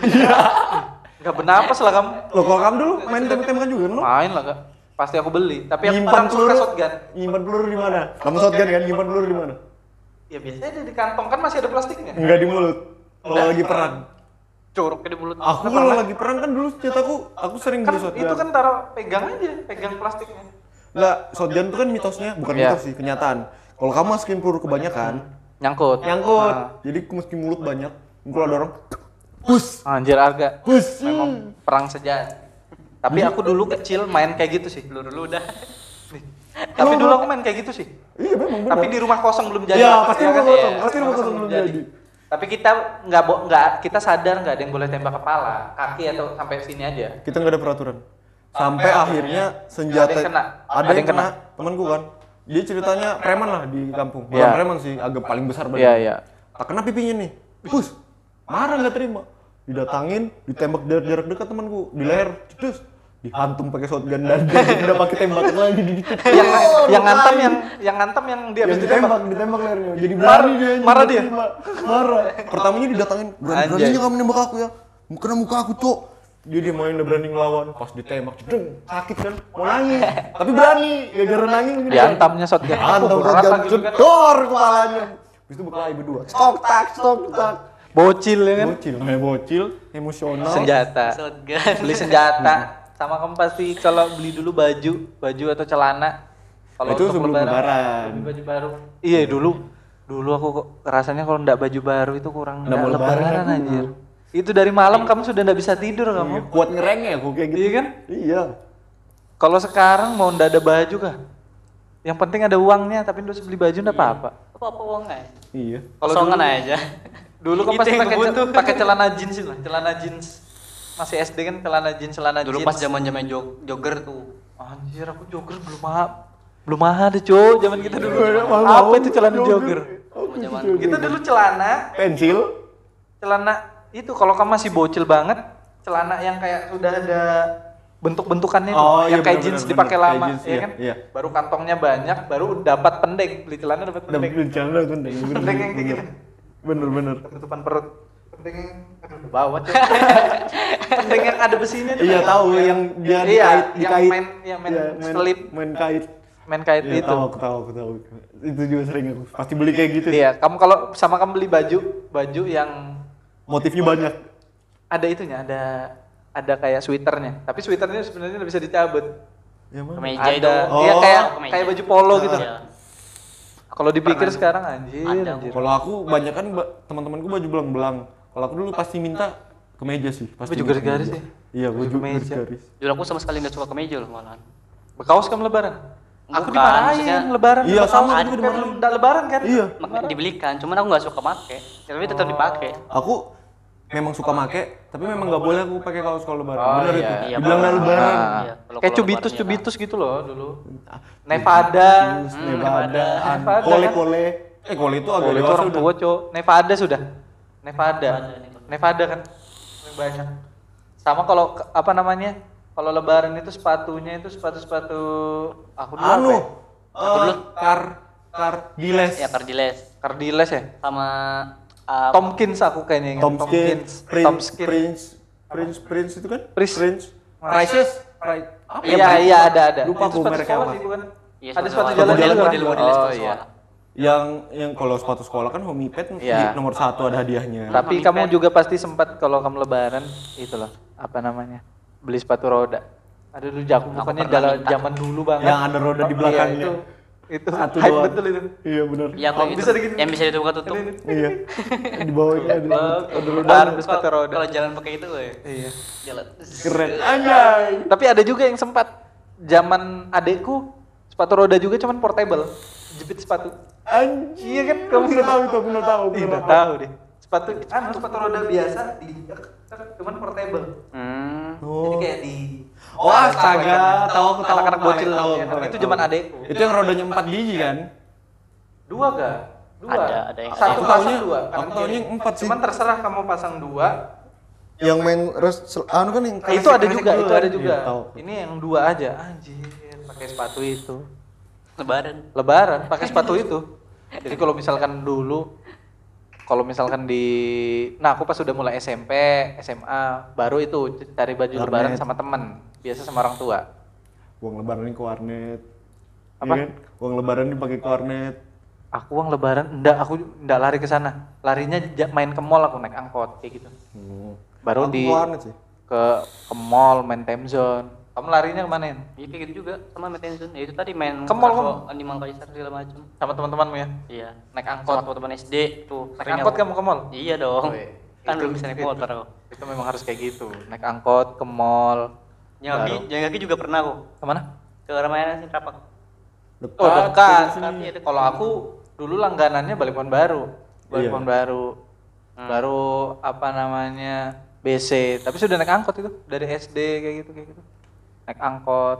S1: nggak bernapas lah kamu.
S3: Loh kalau kamu dulu main tembak-tembakan juga kan lo?
S1: Main lah kak. Pasti aku beli. Tapi aku
S3: Nyimpan
S1: suka
S3: peluru.
S1: shotgun.
S3: Nyimpan peluru di mana? Kamu shotgun kan? Nyimpan peluru di mana?
S1: Ya biasanya dia di kantong kan masih ada plastiknya.
S3: Enggak di mulut. Kalau lagi perang.
S2: Curugnya di mulut.
S3: Aku kalau lagi perang kan dulu senjataku aku sering
S1: Kan
S3: beli shotgun.
S1: itu kan taruh pegang aja, pegang plastiknya.
S3: Enggak, shotgun itu kan mitosnya, bukan
S1: Iya.
S3: mitos sih, kenyataan. Kalau kamu masukin peluru kebanyakan,
S1: Nyangkut.
S3: nyangkut.
S1: Ah.
S3: Jadi mesti mulut banyak. Kalau ada orang, pus,
S1: Anjir harga.
S3: pus.
S1: Memang perang sejati. Tapi aku dulu kecil main kayak gitu sih.
S2: Peluru lu udah.
S1: Tapi dulu aku main kayak gitu sih.
S3: Iya memang benar.
S1: Tapi di rumah kosong belum jadi.
S3: Iya, pasti
S1: Ya
S3: rumah
S1: kan?
S3: kosong,
S1: Iya,
S3: pasti rumah kosong belum jadi.
S1: Tapi kita nggak nggak kita sadar nggak ada yang boleh tembak kepala, kaki atau sampai sini aja.
S3: Kita nggak ada peraturan. Sampai akhirnya senjata
S1: Ada yang kena.
S3: Ada yang kena. Temanku kan. Dia ceritanya preman lah di kampung. Bukan
S1: Iya.
S3: preman sih, agak paling besar
S1: Iya
S3: badannya.
S1: iya.
S3: Tak kena pipinya nih. Pus. Marah nggak terima. Didatangin, ditembak dari jarak dekat temanku, di leher, cedus. Dihantum pakai shotgun dan dia udah pakai tembakan lagi di
S1: Yang yang ngantem yang yang ngantem yang dia habis
S3: yang
S1: ditembak.
S3: ditembak, lehernya. Jadi berani dia.
S1: marah dia?
S3: Marah. Pertamanya didatangin, berani-beraninya
S1: Anjay.
S3: kamu nembak aku ya. Kena muka aku, Cok. Dia dia main udah berani ngelawan. Pas ditembak, cedeng, sakit kan. Mau nangis. Tapi berani. Gara-gara nangis mungkin.
S1: Diantamnya shotgun.
S3: Dihantam
S1: Berat
S3: shotgun, cedor kepalanya. Habis itu bekali berdua. Stok tak, stok tak.
S1: Bocil ya kan.
S3: Bocil, namanya bocil, emosional.
S1: Senjata.
S2: Shotgun.
S1: Beli senjata. Sama kamu pasti kalau beli dulu baju, baju atau celana. Kalau
S3: Itu
S1: untuk
S3: sebelum lebaran.
S1: beli baju baru. Iya dulu. Dulu aku kok rasanya kalau ndak baju baru itu kurang ndak
S3: mau
S1: lebaran,
S3: lebaran
S1: anjir. Itu dari malam kamu sudah ndak bisa tidur kamu.
S3: Iya, Kuat ngerengek aku kayak gitu.
S1: Iya kan?
S3: Iya.
S1: Kalau sekarang mau ndak ada baju kah? Yang penting ada uangnya, tapi terus beli baju ndak apa-apa.
S2: Apa apa uang aja.
S3: Iya.
S1: Kalau
S2: Kosongan
S1: dulu-
S2: aja.
S1: Dulu kan
S2: Itu
S1: pasti pakai celana jeans itu, celana jeans. Masih SD kan celana jeans, celana
S2: Dulu
S1: jeans.
S2: pas zaman-zaman jog jogger tuh.
S1: Anjir aku jogger belum ada. Belum ada, Cok, zaman kita dulu.
S3: Mau-
S1: Apa
S3: mau
S1: itu celana jogger?
S2: Zaman
S1: Kita dulu celana,
S3: Pensil.
S1: celana itu kalau kamu masih bocil banget, celana yang kayak sudah ada bentuk-bentukannya itu,
S3: Oh,
S1: yang
S3: iya,
S1: kayak
S3: benar,
S1: jeans dipakai lama,
S3: jeans,
S1: ya
S3: iya,
S1: kan?
S3: iya.
S1: Baru kantongnya banyak, baru dapat pendek, beli celana dapat pendek.
S3: beli celana pendek. bener,
S1: Pendek yang kayak
S3: bener.
S1: gitu.
S3: Bener bener.
S1: Penutupan perut. Pendek yang aduh bawa, yang ada besinya.
S3: Iya tahu yang dia
S1: Iya,
S3: dikait
S1: yang
S3: dikait.
S1: main- yang main
S3: Iya,
S1: selip.
S3: main kait.
S1: Main kait
S3: Iya
S1: itu.
S3: tahu aku tahu aku tahu. Itu juga sering aku. Pasti beli kayak gitu.
S1: Iya, kamu kalau sama kamu beli baju, baju yang
S3: Motifnya banyak.
S1: ada itunya, ada ada kayak sweaternya. Tapi sweaternya sebenarnya bisa dicabut.
S3: Ya?
S2: Kemeja
S1: ada,
S2: itu.
S1: iya
S3: Oh,
S1: kayak
S2: kemeja.
S1: kayak baju polo gitu.
S2: Iya.
S1: Kalau dipikir sekarang anjir, anjir.
S3: Kalau aku banyak kan teman-temanku baju belang-belang. Kalau aku dulu pasti minta kemeja sih. Pasti
S1: Baju
S3: minta
S1: garis-garis ya?
S3: Iya,
S1: Baju
S3: garis-garis.
S2: Dulu aku sama sekali nggak suka kemeja loh malahan.
S1: Berkaos kamu lebaran? Aku
S2: Bukan,
S1: dimarahin
S2: maksudnya-
S1: lebaran.
S3: Iya, sama, aku juga dimarahin.
S1: udah lebaran kan?
S3: Iya.
S2: Makanya dibelikan, cuman aku nggak suka make. Tapi tetap dipakai.
S3: Aku memang suka make, tapi memang nggak boleh aku pakai kaos kalau lebaran.
S1: Oh,
S3: Bener
S1: iya.
S3: itu.
S2: Iya,
S3: Dibilang nggak
S2: bener.
S3: lebaran.
S1: Nah,
S2: Iya, kalau-
S1: kayak cubitus
S2: lebaran
S1: cubitus gitu loh dulu.
S3: Ah,
S1: Nevada.
S3: Terus
S2: Hmm,
S3: Nevada,
S2: Nevada.
S1: Nevada,
S3: kole kole. Eh kole itu agak
S1: Oh, itu
S3: dewasa
S1: orang
S3: udah.
S1: tua, Cok. Nevada sudah. Nevada.
S2: Nevada,
S1: Nevada kan. Paling banyak. Sama kalau apa namanya? Kalau lebaran itu sepatunya itu sepatu-sepatu aku dulu
S3: Anu,
S1: apa ya?
S3: eh, kar kar diles.
S2: Ya Cardiles
S1: Cardiles ya?
S2: sama uh,
S1: Tomkins aku kayaknya ingat.
S3: Tomskins, Prince,
S1: Tomskins.
S3: Prince, Prince, Prince itu kan?
S1: Prince.
S3: Prince. Prices.
S1: Iya,
S3: ya?
S1: iya ada ada.
S3: Lupa
S1: Itu
S3: aku
S1: sepatu
S3: mereknya
S1: sekolah
S3: apa.
S1: sih, bukan?
S2: Iya,
S1: ada
S2: sepatu
S1: jalan juga.
S2: model- model
S1: oh
S2: sepatu
S1: iya.
S3: Yang yang kalau sepatu sekolah kan homipad
S1: Iya.
S3: nomor satu ada hadiahnya.
S1: Tapi kamu
S2: Pet.
S1: juga pasti sempat kalau kamu lebaran itu loh, apa namanya? Beli sepatu roda. Ada dulu jago
S2: Aku
S1: bukannya
S2: pernah
S1: dalam zaman dulu banget.
S3: Yang ada roda di
S1: Iya,
S3: belakangnya.
S1: itu itu
S3: Satu
S1: hype
S3: doang.
S1: betul itu
S3: Iya benar.
S2: Iya kok
S1: Oh,
S2: itu
S1: bisa digini.
S2: yang bisa dibuka tutup.
S3: Iya. Di bawahnya ada ada rodanya.
S1: sepatu roda
S2: kalau jalan pakai itu gue
S1: iya
S2: jalan.
S3: Keren. Anjay.
S1: tapi ada juga yang sempat zaman adekku sepatu roda juga cuman portable jepit sepatu
S3: Anjir.
S1: Iya kan, kamu
S3: nggak tahu itu, aku nggak tahu. aku nggak
S1: tahu deh sepatu anu sepatu roda biasa di cuman portable
S2: Hmm.
S3: Oh.
S1: jadi kayak di
S3: Oh, astaga, tahu aku tahu. aku
S1: bocil
S3: tahu,
S1: tahu itu zaman adekku
S3: Itu yang rodanya 4 biji kan?
S1: dua gak dua
S2: Ada, ada yang-
S1: satu
S3: Aku
S1: pasang dua
S3: aku yang empat sih.
S1: cuman terserah kamu pasang dua
S3: Yang main res anu kan yang
S1: itu ada juga itu
S3: kan?
S1: ada juga
S3: Iya,
S1: ini yang dua aja anjir pakai sepatu itu
S2: Lebaran.
S1: lebaran pakai sepatu itu jadi kalau misalkan dulu kalau misalkan di nah aku pas udah mulai SMP SMA baru itu cari baju
S3: Warnet.
S1: lebaran sama temen biasa sama orang tua
S3: Uang lebaran ini ke warnet.
S1: Apa?
S3: Iya kan? Uang lebaran dipakai ke warnet.
S1: aku uang lebaran enggak aku enggak lari ke sana larinya main ke mall aku naik angkot kayak gitu
S3: Hmm.
S1: baru
S3: Aku
S1: di
S3: ke warnet sih.
S1: ke ke mall main time zone kamu larinya ke mana Yan?
S2: Iya kayak gitu juga sama Metensun. Ya itu tadi main
S1: Ke mall,
S2: Carrefour, Animal Kaisar segala macam.
S1: sama teman-temanmu ya
S2: Iya.
S1: naik
S2: Sama
S1: angkot
S2: teman-teman SD tuh.
S1: naik
S2: sering
S1: angkot
S2: aku.
S1: kamu ke mall
S2: Iya dong. Kan
S1: itu-
S2: belum bisa naik motor aku.
S1: itu memang harus kayak gitu naik angkot ke mall
S2: Jalan kaki, jalan kaki juga pernah aku.
S1: ke mana
S2: Ke Ramayana sih.
S1: Oh dekat.
S2: sini.
S1: Tapi Kalau aku dulu langganannya Balikpapan Baru. Balikpapan Baru. Baru apa namanya BC. Tapi sudah naik angkot itu dari SD kayak gitu kayak gitu. Naik angkot.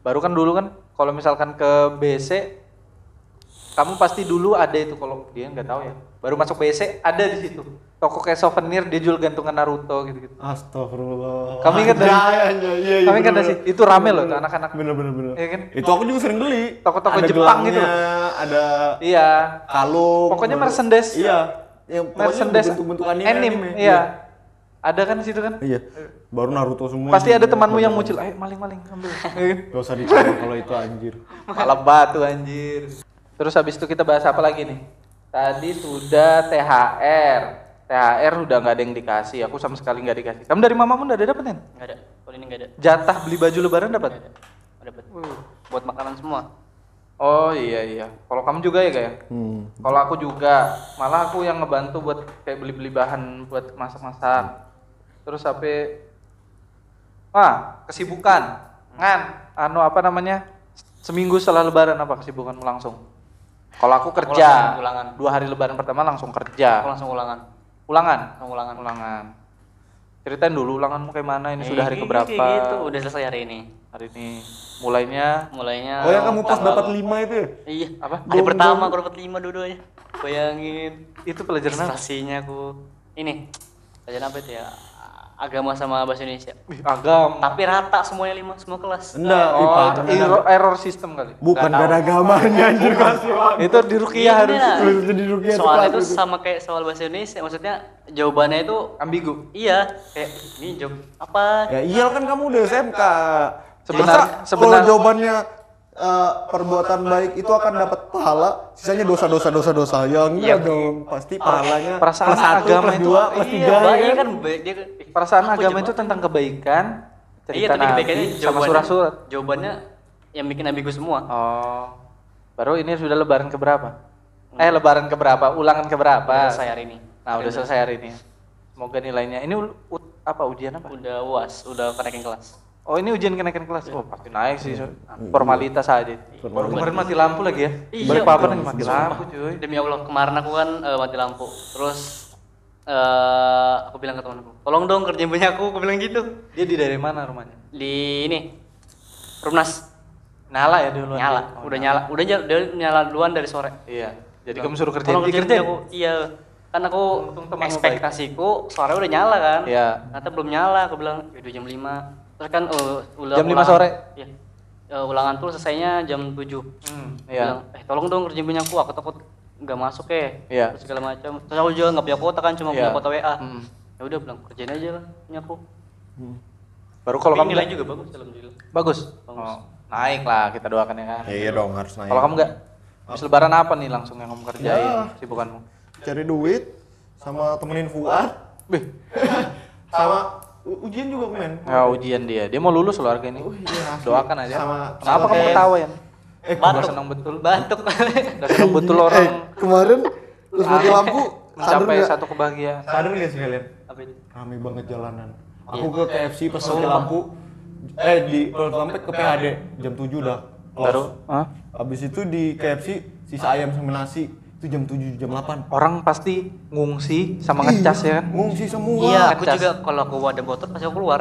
S1: Baru kan dulu kan kalau misalkan ke BC kamu pasti dulu ada itu kalau dia nggak tahu ya. Baru masuk BC ada di situ. Toko kayak souvenir dia jual gantungan Naruto gitu-gitu.
S3: Astagfirullah.
S1: Kami ingat dari-.
S3: Iya, iya,
S1: Kami kan
S3: bener,
S1: sih
S3: bener.
S1: itu rame loh tuh anak-anak.
S3: Bener bener bener.
S1: Iya kan?
S3: Itu aku juga sering beli.
S1: Toko-toko Jepang gitu.
S3: Ada
S1: Iya.
S3: kalung.
S1: Pokoknya merchandise.
S3: Iya. Yang
S1: Merchandise
S3: bentuk-bentuk anime.
S1: anime, iya. Ada kan di situ kan?
S3: Iya. Baru Naruto semua.
S1: Pasti ada temanmu yang muncul, ayo maling-maling ambil.
S3: Gak usah dicoba kalau itu anjir.
S1: Malah batu anjir. Terus habis itu kita bahas apa lagi nih? Tadi sudah THR. THR udah nggak ada yang dikasih, aku sama sekali nggak dikasih. Kamu dari mamamu udah ada dapat kan?
S2: Enggak ada. Kalau ini enggak ada.
S1: Jatah beli baju lebaran dapat?
S2: Nggak ada. Dapat. Buat makanan semua.
S1: Oh iya iya. Kalau kamu juga ya kayak?
S3: Hmm.
S1: Kalau aku juga, malah aku yang ngebantu buat kayak beli-beli bahan buat masak-masak. Terus sampai Wah, kesibukan. Ngan, anu apa namanya? Seminggu setelah lebaran apa kesibukanmu langsung? Kalau aku kerja,
S2: ulangan.
S1: dua hari lebaran pertama langsung
S2: Aku
S1: kerja.
S2: langsung ulangan.
S1: Ulangan?
S2: Langsung ulangan.
S1: Ulangan. Ceritain dulu ulanganmu kayak mana, ini sudah hari keberapa?
S2: Kayak gitu. Udah selesai hari ini.
S1: Hari ini mulainya
S2: Mulainya
S3: Oh yang kamu pas dapat lima itu ya?
S2: Iya.
S1: Apa?
S2: Hari pertama aku dapat lima dua-duanya. Bayangin.
S1: itu pelajaran apa?
S2: Aku. Ini. Pelajaran apa itu ya? Agama sama bahasa Indonesia.
S1: Agama.
S2: Tapi rata semuanya lima, semua kelas.
S3: Enggak, ih,
S1: Oh,
S3: parah,
S1: itu error, error system kali.
S3: Bukan gak ada agamanya anjir kasih
S1: Itu di Rukiah
S2: Iya,
S1: harus
S3: rukiah tuh
S2: Soalnya
S3: kelas
S2: itu
S3: itu.
S2: sama kayak soal bahasa Indonesia. Maksudnya jawabannya itu
S1: ambigu.
S2: iya kayak ini jawab apa?
S3: Ya iya kan kamu udah SMK.
S1: Sebenar-
S3: Masa
S1: sebenar-
S3: kalau jawabannya eh, perbuatan baik itu akan dapat pahala, sisanya dosa-dosa dosa-dosa. Ya enggak dong, pasti pahalanya
S1: Perasaan
S3: satu,
S1: agama
S3: kelas
S1: itu-
S3: dua,
S1: iya,
S3: tiga
S2: Baik
S3: ya
S2: kan baik dia
S1: Perasaan
S2: Aku
S1: agama itu tentang kebaikan,
S2: Iya
S1: cerita
S2: tapi kebaikannya
S1: nabi, sama
S2: jawabannya
S1: surat-surat.
S2: jawabannya yang bikin ambigu semua.
S1: Oh. Baru ini sudah lebaran keberapa? Eh lebaran keberapa? Ulangan keberapa?
S2: Udah selesai hari ini.
S1: Nah, udah selesai hari ini. Semoga nilainya. Ini u- u- apa ujian apa?
S2: Udah uas, udah kenaikin kelas.
S1: Oh, ini ujian kenaikan kelas. Oh, pasti naik sih. Formalitas aja. Baru kemarin mati lampu lagi ya.
S2: Iya,
S1: Balik papan
S2: betul.
S1: lagi mati lampu, cuy.
S2: Demi Allah, kemarin aku kan eh, mati lampu. Terus eh aku bilang ke temanku, tolong dong kerjain punya aku, aku bilang gitu.
S1: Dia di dari mana rumahnya?
S2: Di ini, Rumnas
S1: Nyala ya dulu.
S2: nyala, udah nyala, udah nyala, udah nyala duluan dari sore.
S1: Iya. Jadi kamu suruh kerjain,
S2: Tolong kerjain aku, iya. Kan aku ekspektasiku sore udah nyala kan.
S1: Iya.
S2: Ternyata belum nyala, aku bilang udah jam 5. Terus kan uh, ulang
S1: Jam 5 sore?
S2: Iya. Eh, ulangan tuh selesainya jam 7.
S1: Hmm, iya.
S2: bilang, eh tolong dong kerjain punya aku, aku takut nggak masuk ya.
S1: Iya.
S2: Terus segala macam. Terus aku juga nggak punya kuota kan, cuma
S1: Iya.
S2: punya kuota WA.
S1: Hmm.
S2: Ya udah bilang kerjain aja lah punya aku.
S1: Baru kalau kamu
S2: nilai juga bagus alhamdulillah.
S1: bagus. Oh, naik lah kita doakan ya kan.
S3: Ya, iya dong harus naik.
S1: Kalau kamu nggak, habis lebaran apa nih langsung yang kamu kerjain
S3: Ya.
S1: sibukanmu?
S3: cari duit sama temenin Fuad
S1: Bih,
S3: sama u- ujian juga men.
S1: ya ujian dia. Dia mau lulus loh harga ini.
S3: Oh, iya.
S1: Doakan aja.
S3: Sama-
S1: Kenapa kamu ketawa ya?
S3: Eh,
S1: Udah
S2: batuk
S1: senang betul.
S2: batuk
S1: Udah senang betul
S3: Eh,
S1: orang
S3: kemarin terus mati lampu sadar
S1: mencapai satu kebahagiaan.
S3: Sadar nggak sih kalian?
S2: apa itu
S3: Rame banget jalanan. Aku ke KFC pas mati lampu. Eh di kalau sampai ke PHD jam 7 udah.
S1: Baru, hah?
S3: Habis itu di KFC sisa ayam sama nasi itu jam 7 jam 8.
S1: Orang pasti ngungsi sama ngecas ya kan.
S3: Ngungsi semua.
S2: iya aku
S1: ngecas.
S2: juga kalau aku ada motor pasti aku keluar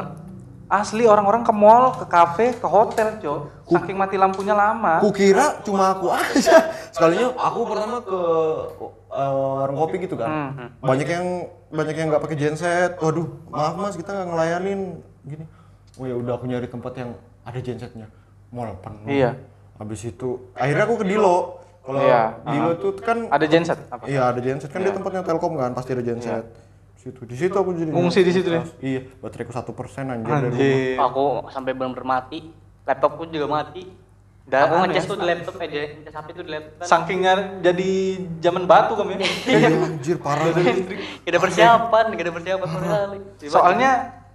S1: Asli orang-orang ke mall, ke kafe, ke hotel, Cok. Saking mati lampunya lama.
S3: Kukira cuma aku aja. Sekalinya aku pertama ke uh, warung kopi gitu kan.
S1: Hmm.
S3: Banyak yang banyak yang nggak pakai genset. Waduh, maaf mas kita nggak ngelayanin gini. Oh ya udah aku nyari tempat yang ada gensetnya. Mall penuh.
S1: Iya.
S3: Habis itu akhirnya aku ke Dilo. Kalau
S1: Iya,
S3: Dilo tuh kan
S1: Ada genset apa?
S3: Iya ada genset kan dia tempatnya Telkom kan pasti ada genset. Situ di situ aku jadi
S1: Ngungsi di situ ya?
S3: Iya, bateraiku satu persen anjir dari rumah.
S1: Anjir.
S2: aku sampai benar-benar mati laptopku juga mati
S1: Dan
S2: aku ngecas tuh di laptop aja ngecas HP tuh di laptop kan
S1: Sakingnya jadi zaman batu kamu ya.
S3: Iya anjir parah nih.
S2: gak ada persiapan gak ada persiapan sama sekali
S1: Soalnya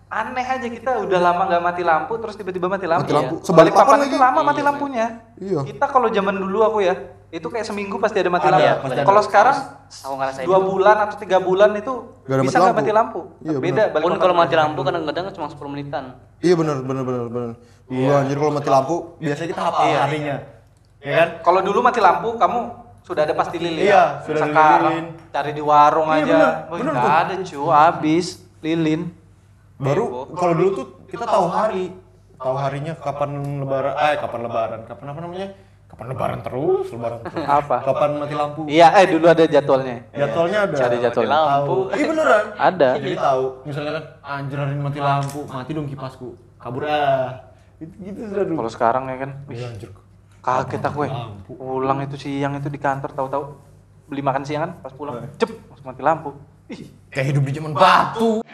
S1: aneh aja kita udah lama nggak mati lampu terus tiba-tiba mati lampu.
S3: Mati lampu.
S1: Ya.
S3: Sebalik
S1: Balikpapan
S3: papan
S1: itu lama mati lampunya.
S3: Iya.
S1: Kita kalau zaman dulu aku ya, itu kayak seminggu pasti ada mati
S3: Ada,
S1: lampu.
S3: ada.
S1: Kalau sekarang
S2: aku ngerasain
S1: dua bulan atau tiga bulan itu
S3: ada
S1: bisa nggak mati lampu.
S3: Iya,
S1: Beda
S2: pun kalau mati lampu kadang-kadang cuma 10 menitan
S3: Iya benar benar benar benar. Iya anjir kalau mati lampu biasanya kita hafal
S1: Iya.
S3: harinya. Ya kan?
S1: Kalau dulu mati lampu kamu sudah ada pasti lilin.
S3: Iya, sudah ada
S1: Sekarang
S3: lilin.
S1: cari di warung
S3: Iya,
S1: aja.
S3: bener, bener
S1: ada cu, habis lilin.
S3: Baru kalau dulu tuh kita tahu hari, tahu harinya kapan lebaran, eh kapan lebaran, kapan apa namanya? Kapan lebaran terus, lebaran terus.
S1: Apa?
S3: Kapan mati lampu?
S1: Iya, eh dulu ada jadwalnya.
S3: Jadwalnya ada.
S1: Cari jadwal.
S2: Mati lampu.
S3: Iya beneran.
S1: Ada.
S3: Jadi tahu. Misalnya kan anjir hari ini mati lampu, mati dong kipasku. Kabur ah. Gitu gitu sudah dulu.
S1: Kalau sekarang ya kan, wih,
S3: Iya anjir.
S1: kaget aku ya. Pulang itu siang itu di kantor tahu-tahu beli makan siang kan pas pulang,
S3: Iya.
S1: cep mati lampu. Ih,
S3: Kayak hidup di zaman batu.